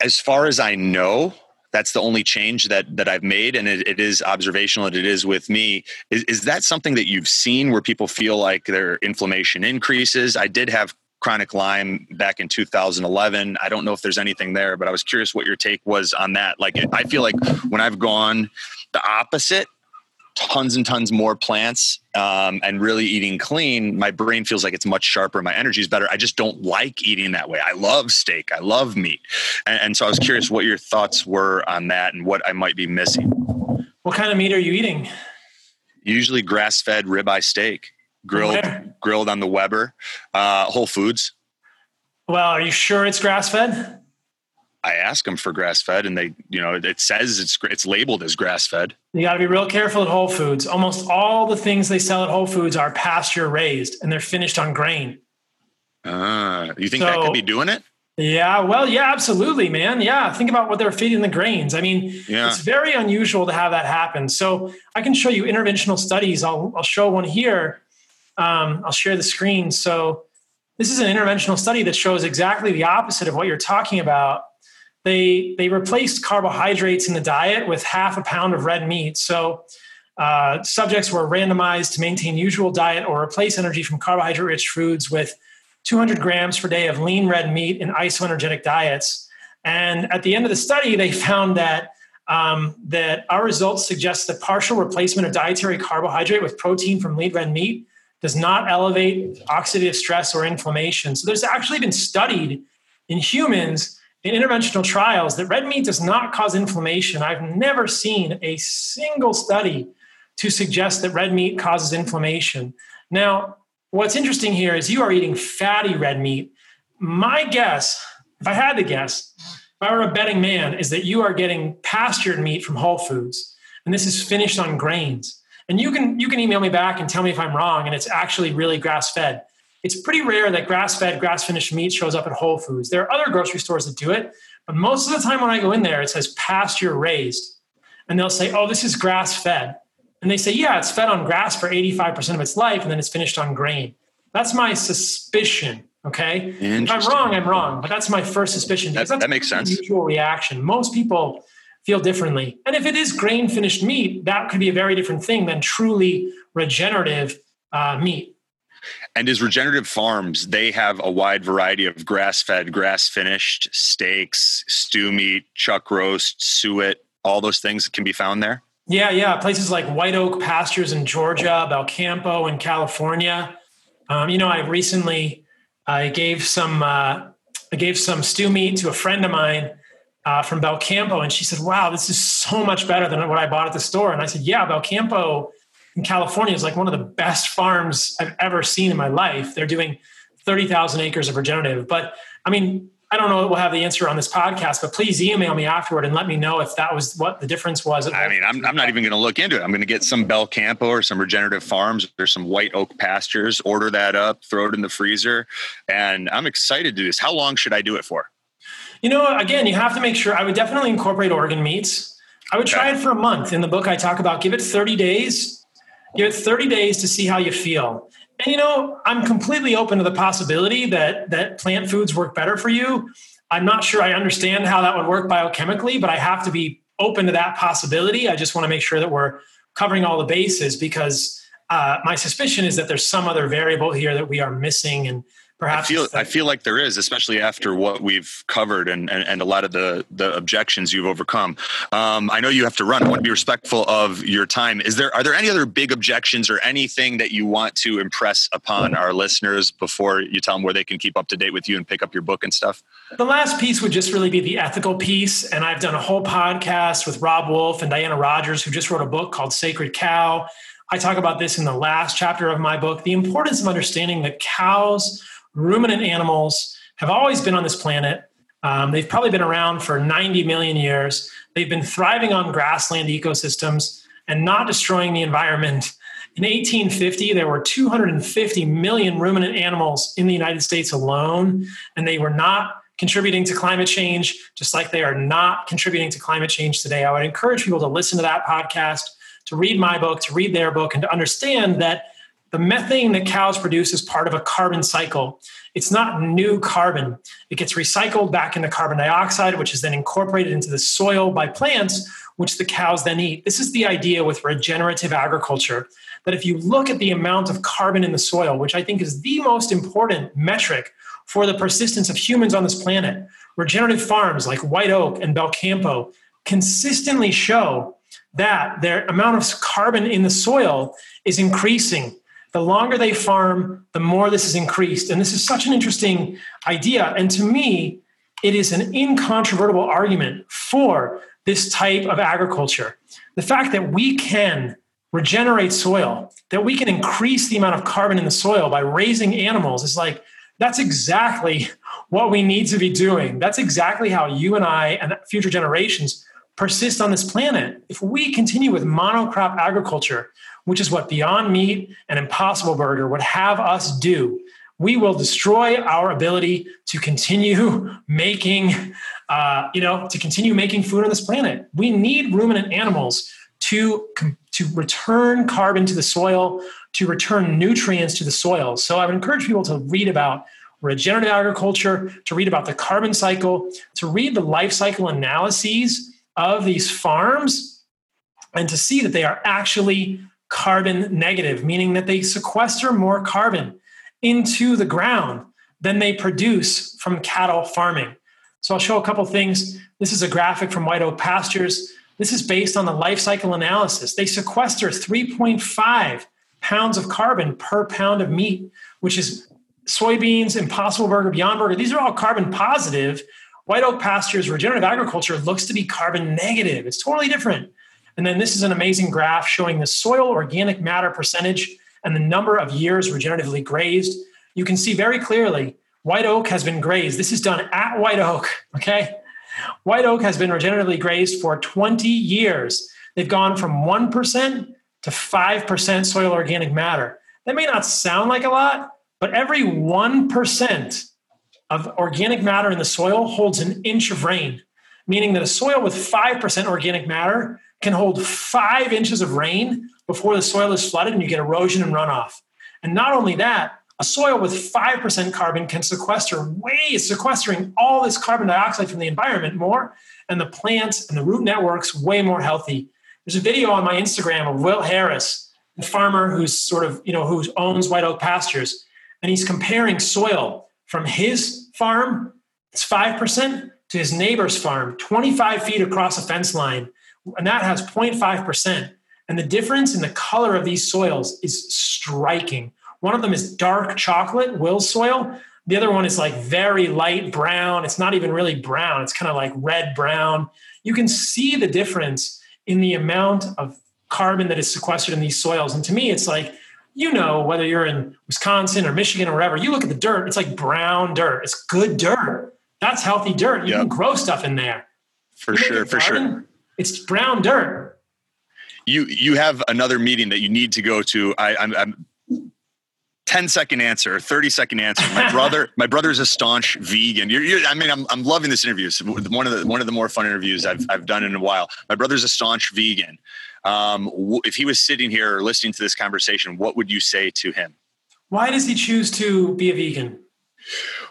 As far as I know, that's the only change that that I've made, and it, it is observational. And it is with me. Is, is that something that you've seen where people feel like their inflammation increases? I did have chronic Lyme back in 2011. I don't know if there's anything there, but I was curious what your take was on that. Like, I feel like when I've gone the opposite, tons and tons more plants um, and really eating clean, my brain feels like it's much sharper. My energy is better. I just don't like eating that way. I love steak. I love meat. And, and so I was curious what your thoughts were on that and what I might be missing. What kind of meat are you eating? Usually grass fed ribeye steak, grilled, grilled on the Weber, uh, Whole Foods. Well, are you sure it's grass fed? I ask them for grass fed, and they, you know, it says it's it's labeled as grass fed. You got to be real careful at Whole Foods. Almost all the things they sell at Whole Foods are pasture raised and they're finished on grain. Uh, you think that could be doing it? Yeah, well, yeah, absolutely, man. Yeah, think about what they're feeding the grains. I mean, Yeah. it's very unusual to have that happen. So I can show you interventional studies. I'll, I'll show one here. Um, I'll share the screen. So this is an interventional study that shows exactly the opposite of what you're talking about. They they replaced carbohydrates in the diet with half a pound of red meat. So uh, subjects were randomized to maintain usual diet or replace energy from carbohydrate-rich foods with 200 grams per day of lean red meat in isoenergetic diets. And at the end of the study, they found that um, that our results suggest that partial replacement of dietary carbohydrate with protein from lean red meat does not elevate oxidative stress or inflammation. So there's actually been studied in humans in interventional trials that red meat does not cause inflammation. I've never seen a single study to suggest that red meat causes inflammation. Now, what's interesting here is you are eating fatty red meat. My guess, if I had to guess, if I were a betting man, is that you are getting pastured meat from Whole Foods, and this is finished on grains. And you can you can email me back and tell me if I'm wrong, and it's actually really grass fed. It's pretty rare that grass fed, grass finished meat shows up at Whole Foods. There are other grocery stores that do it, but most of the time when I go in there, it says pasture raised, and they'll say, "Oh, this is grass fed." And they say, yeah, it's fed on grass for 85% of its life, and then it's finished on grain. That's my suspicion. Okay. If I'm wrong, I'm wrong. But that's my first suspicion. That- that makes sense. Usual reaction. Most people feel differently. And if it is grain finished meat, that could be a very different thing than truly regenerative uh, meat. And as regenerative farms, they have a wide variety of grass fed, grass finished steaks, stew meat, chuck roast, suet, all those things that can be found there. Yeah, yeah. Places like White Oak Pastures in Georgia, Belcampo in California. Um, you know, I recently I gave some uh, I gave some stew meat to a friend of mine uh, from Belcampo, and she said, "Wow, this is so much better than what I bought at the store." And I said, "Yeah, Belcampo in California is like one of the best farms I've ever seen in my life. They're doing thirty thousand acres of regenerative, but I mean." I don't know if we'll have the answer on this podcast, but please email me afterward and let me know if that was what the difference was. I mean, I'm, I'm not even going to look into it. I'm going to get some Belcampo or some regenerative farms or some white oak pastures, order that up, throw it in the freezer. And I'm excited to do this. How long should I do it for? You know, again, you have to make sure. I would definitely incorporate organ meats. I would try Okay. it for a month. In the book, I talk about give it 30 days. Give it 30 days to see how you feel. And you know, I'm completely open to the possibility that that plant foods work better for you. I'm not sure I understand how that would work biochemically, but I have to be open to that possibility. I just want to make sure that we're covering all the bases because uh, my suspicion is that there's some other variable here that we are missing, and perhaps I feel I feel like there is, especially after what we've covered and, and, and a lot of the the objections you've overcome. Um, I know you have to run. I want to be respectful of your time. Is there are there any other big objections or anything that you want to impress upon our listeners before you tell them where they can keep up to date with you and pick up your book and stuff? The last piece would just really be the ethical piece. And I've done a whole podcast with Robb Wolf and Diana Rodgers, who just wrote a book called Sacred Cow. I talk about this in the last chapter of my book the importance of understanding that cows, ruminant animals, have always been on this planet. Um, they've probably been around for 90 million years. They've been thriving on grassland ecosystems and not destroying the environment. In 1850, there were 250 million ruminant animals in the United States alone, and they were not contributing to climate change, just like they are not contributing to climate change today. I would encourage people to listen to that podcast, to read my book, to read their book, and to understand that the methane that cows produce is part of a carbon cycle. It's not new carbon. It gets recycled back into carbon dioxide, which is then incorporated into the soil by plants, which the cows then eat. This is the idea with regenerative agriculture that if you look at the amount of carbon in the soil, which I think is the most important metric for the persistence of humans on this planet, regenerative farms like White Oak and Belcampo consistently show that their amount of carbon in the soil is increasing. The longer they farm, the more this is increased. And this is such an interesting idea. And to me, it is an incontrovertible argument for this type of agriculture. The fact that we can regenerate soil, that we can increase the amount of carbon in the soil by raising animals is like, that's exactly what we need to be doing. That's exactly how you and I and future generations persist on this planet. If we continue with monocrop agriculture, which is what Beyond Meat and Impossible Burger would have us do, we will destroy our ability to continue making, uh, you know, to continue making food on this planet. We need ruminant animals to to return carbon to the soil, to return nutrients to the soil. So I would encourage people to read about regenerative agriculture, to read about the carbon cycle, to read the life cycle analyses of these farms, and to see that they are actually carbon negative, meaning that they sequester more carbon into the ground than they produce from cattle farming. So I'll show a couple things. This is a graphic from White Oak Pastures. This is based on the life cycle analysis. They sequester 3.5 pounds of carbon per pound of meat, which is soybeans, Impossible Burger, Beyond Burger. These are all carbon positive. White Oak Pastures, regenerative agriculture looks to be carbon negative. It's totally different. And then this is an amazing graph showing the soil organic matter percentage and the number of years regeneratively grazed. You can see very clearly White Oak has been grazed. This is done at White Oak, okay? White Oak has been regeneratively grazed for 20 years. They've gone from 1% to 5% soil organic matter. That may not sound like a lot, but every 1% of organic matter in the soil holds an inch of rain, meaning that a soil with 5% organic matter can hold five inches of rain before the soil is flooded and you get erosion and runoff. And not only that, a soil with 5% carbon can sequester way, sequestering all this carbon dioxide from the environment more, and the plants and the root networks way more healthy. There's a video on my Instagram of Will Harris, the farmer who's sort of, you know, who owns White Oak Pastures, and he's comparing soil from his farm, it's 5%, to his neighbor's farm, 25 feet across a fence line, and that has 0.5%. And the difference in the color of these soils is striking. One of them is dark chocolate, will soil. The other one is like very light brown. It's not even really brown, it's kind of like red brown. You can see the difference in the amount of carbon that is sequestered in these soils. And to me, it's like, you know, whether you're in Wisconsin or Michigan or wherever, you look at the dirt, it's like brown dirt. It's good dirt. That's healthy dirt. You Yep. can grow stuff in there. For You sure, for sure. It's brown dirt. you you have another meeting that you need to go to. I, I'm, I'm 10 second answer, 30 second answer. My brother, my brother's a staunch vegan. You're, you're, I mean, I'm, I'm loving this interview. It's one of the one of the more fun interviews I've, I've done in a while. My brother's a staunch vegan. Um, w- if he was sitting here listening to this conversation, what would you say to him? Why does he choose to be a vegan?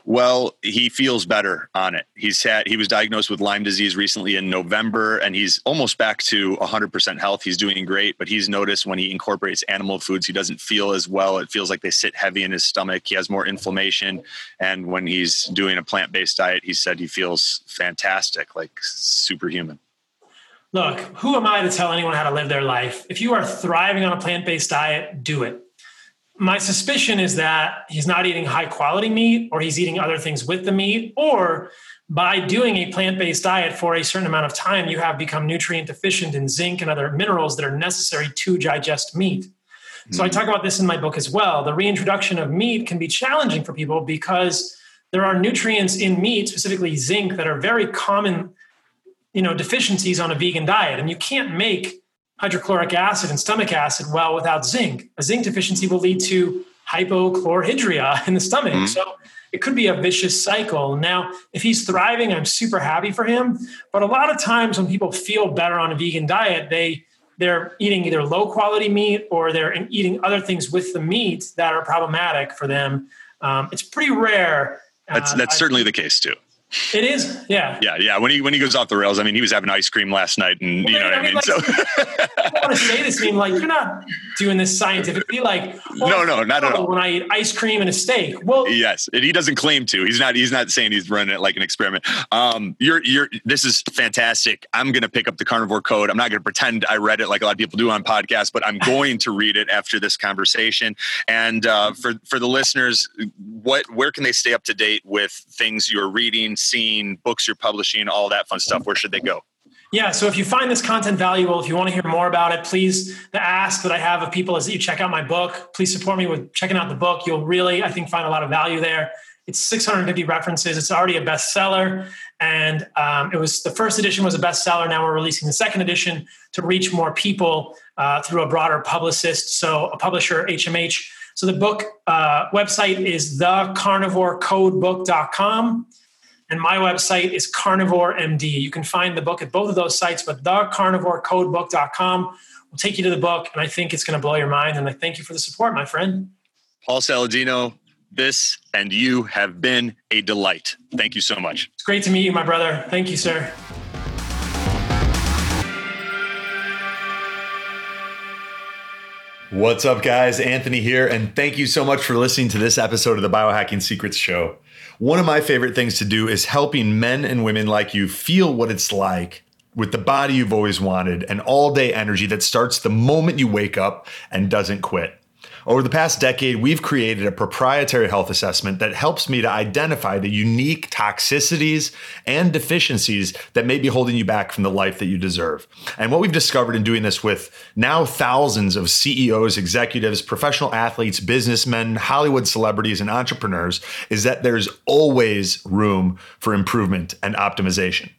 Well, he feels better on it. He's had he was diagnosed with Lyme disease recently in November, and he's almost back to 100% health. He's doing great, but he's noticed when he incorporates animal foods, he doesn't feel as well. It feels like they sit heavy in his stomach. He has more inflammation, and when he's doing a plant-based diet, he said he feels fantastic, like superhuman. Look, who am I to tell anyone how to live their life? If you are thriving on a plant based diet, do it. My suspicion is that he's not eating high quality meat or he's eating other things with the meat, or by doing a plant based diet for a certain amount of time, you have become nutrient deficient in zinc and other minerals that are necessary to digest meat. So I hmm. talk about this in my book as well. The reintroduction of meat can be challenging for people because there are nutrients in meat, specifically zinc, that are very common you know deficiencies on a vegan diet and you can't make hydrochloric acid and stomach acid well without zinc. A zinc deficiency will lead to hypochlorhydria in the stomach. Mm-hmm. so it could be a vicious cycle. Now if he's thriving i'm super happy for him. But a lot of times when people feel better on a vegan diet they they're eating either low quality meat or they're eating other things with the meat that are problematic for them. Um, it's pretty rare that's that's uh, certainly the case too it is, yeah, yeah, yeah. When he when he goes off the rails, I mean, he was having ice cream last night, and well, you know I mean, what I mean. Like, so I want to say this, I mean, like you're not doing this scientifically. Like, well, no, no, not at all. When I eat ice cream and a steak, well, yes, and he doesn't claim to. He's not. He's not saying he's running it like an experiment. Um, you're you're. This is fantastic. I'm going to pick up the carnivore code. I'm not going to pretend I read it like a lot of people do on podcasts, but I'm going to read it after this conversation. And uh, for for the listeners, what where can they stay up to date with things you're reading, seeing, books you're publishing, all that fun stuff? Where should they go? Yeah, so if you find this content valuable, if you want to hear more about it, please, the ask that I have of people is that you check out my book. Please support me with checking out the book. You'll really, I think, find a lot of value there. It's 650 references. It's already a bestseller. And um, it was the first edition was a bestseller. Now we're releasing the second edition to reach more people uh, through a broader publicist. So a publisher, HMH. So the book uh, website is thecarnivorecodebook.com. And my website is Carnivore MD. You can find the book at both of those sites, but thecarnivorecodebook.com will take you to the book. And I think it's going to blow your mind. And I thank you for the support, my friend. Paul Saladino, this and you have been a delight. Thank you so much. It's great to meet you, my brother. Thank you, sir. What's up, guys? Anthony here, and thank you so much for listening to this episode of the Biohacking Secrets Show. One of my favorite things to do is helping men and women like you feel what it's like with the body you've always wanted and all day energy that starts the moment you wake up and doesn't quit. Over the past decade, we've created a proprietary health assessment that helps me to identify the unique toxicities and deficiencies that may be holding you back from the life that you deserve. And what we've discovered in doing this with now thousands of CEOs, executives, professional athletes, businessmen, Hollywood celebrities, and entrepreneurs is that there's always room for improvement and optimization.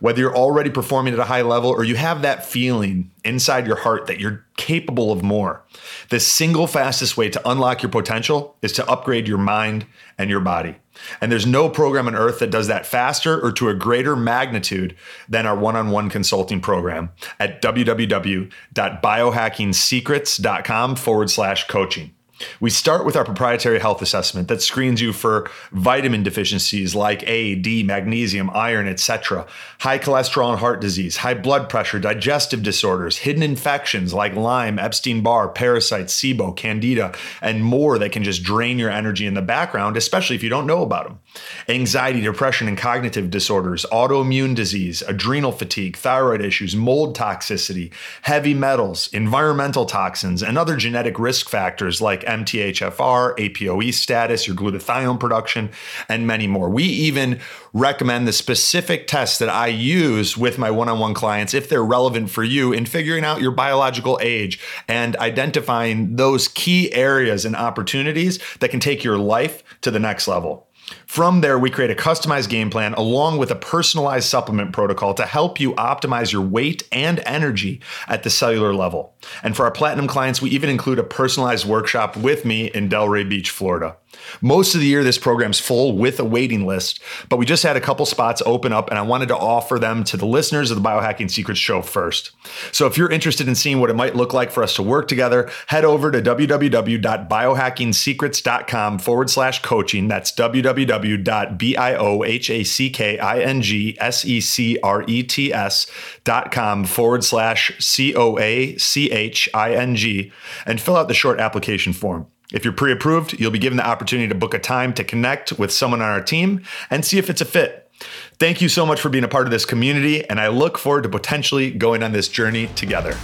Whether you're already performing at a high level or you have that feeling inside your heart that you're capable of more, the single fastest way to unlock your potential is to upgrade your mind and your body. And there's no program on earth that does that faster or to a greater magnitude than our one on one consulting program at www.biohackingsecrets.com forward slash coaching. We start with our proprietary health assessment that screens you for vitamin deficiencies like A, D, magnesium, iron, etc., high cholesterol and heart disease, high blood pressure, digestive disorders, hidden infections like Lyme, Epstein-Barr, parasites, SIBO, Candida, and more that can just drain your energy in the background, especially if you don't know about them. Anxiety, depression, and cognitive disorders, autoimmune disease, adrenal fatigue, thyroid issues, mold toxicity, heavy metals, environmental toxins, and other genetic risk factors like MTHFR, APOE status, your glutathione production, and many more. We even recommend the specific tests that I use with my one on one clients if they're relevant for you in figuring out your biological age and identifying those key areas and opportunities that can take your life to the next level. From there, we create a customized game plan along with a personalized supplement protocol to help you optimize your weight and energy at the cellular level. And for our platinum clients, we even include a personalized workshop with me in Delray Beach, Florida. Most of the year, this program's full with a waiting list, but we just had a couple spots open up and I wanted to offer them to the listeners of the Biohacking Secrets show first. So if you're interested in seeing what it might look like for us to work together, head over to www.biohackingsecrets.com forward slash coaching. That's www.biohackingsecrets.com forward slash C O A C H I N G and fill out the short application form. If you're pre approved, you'll be given the opportunity to book a time to connect with someone on our team and see if it's a fit. Thank you so much for being a part of this community, and I look forward to potentially going on this journey together.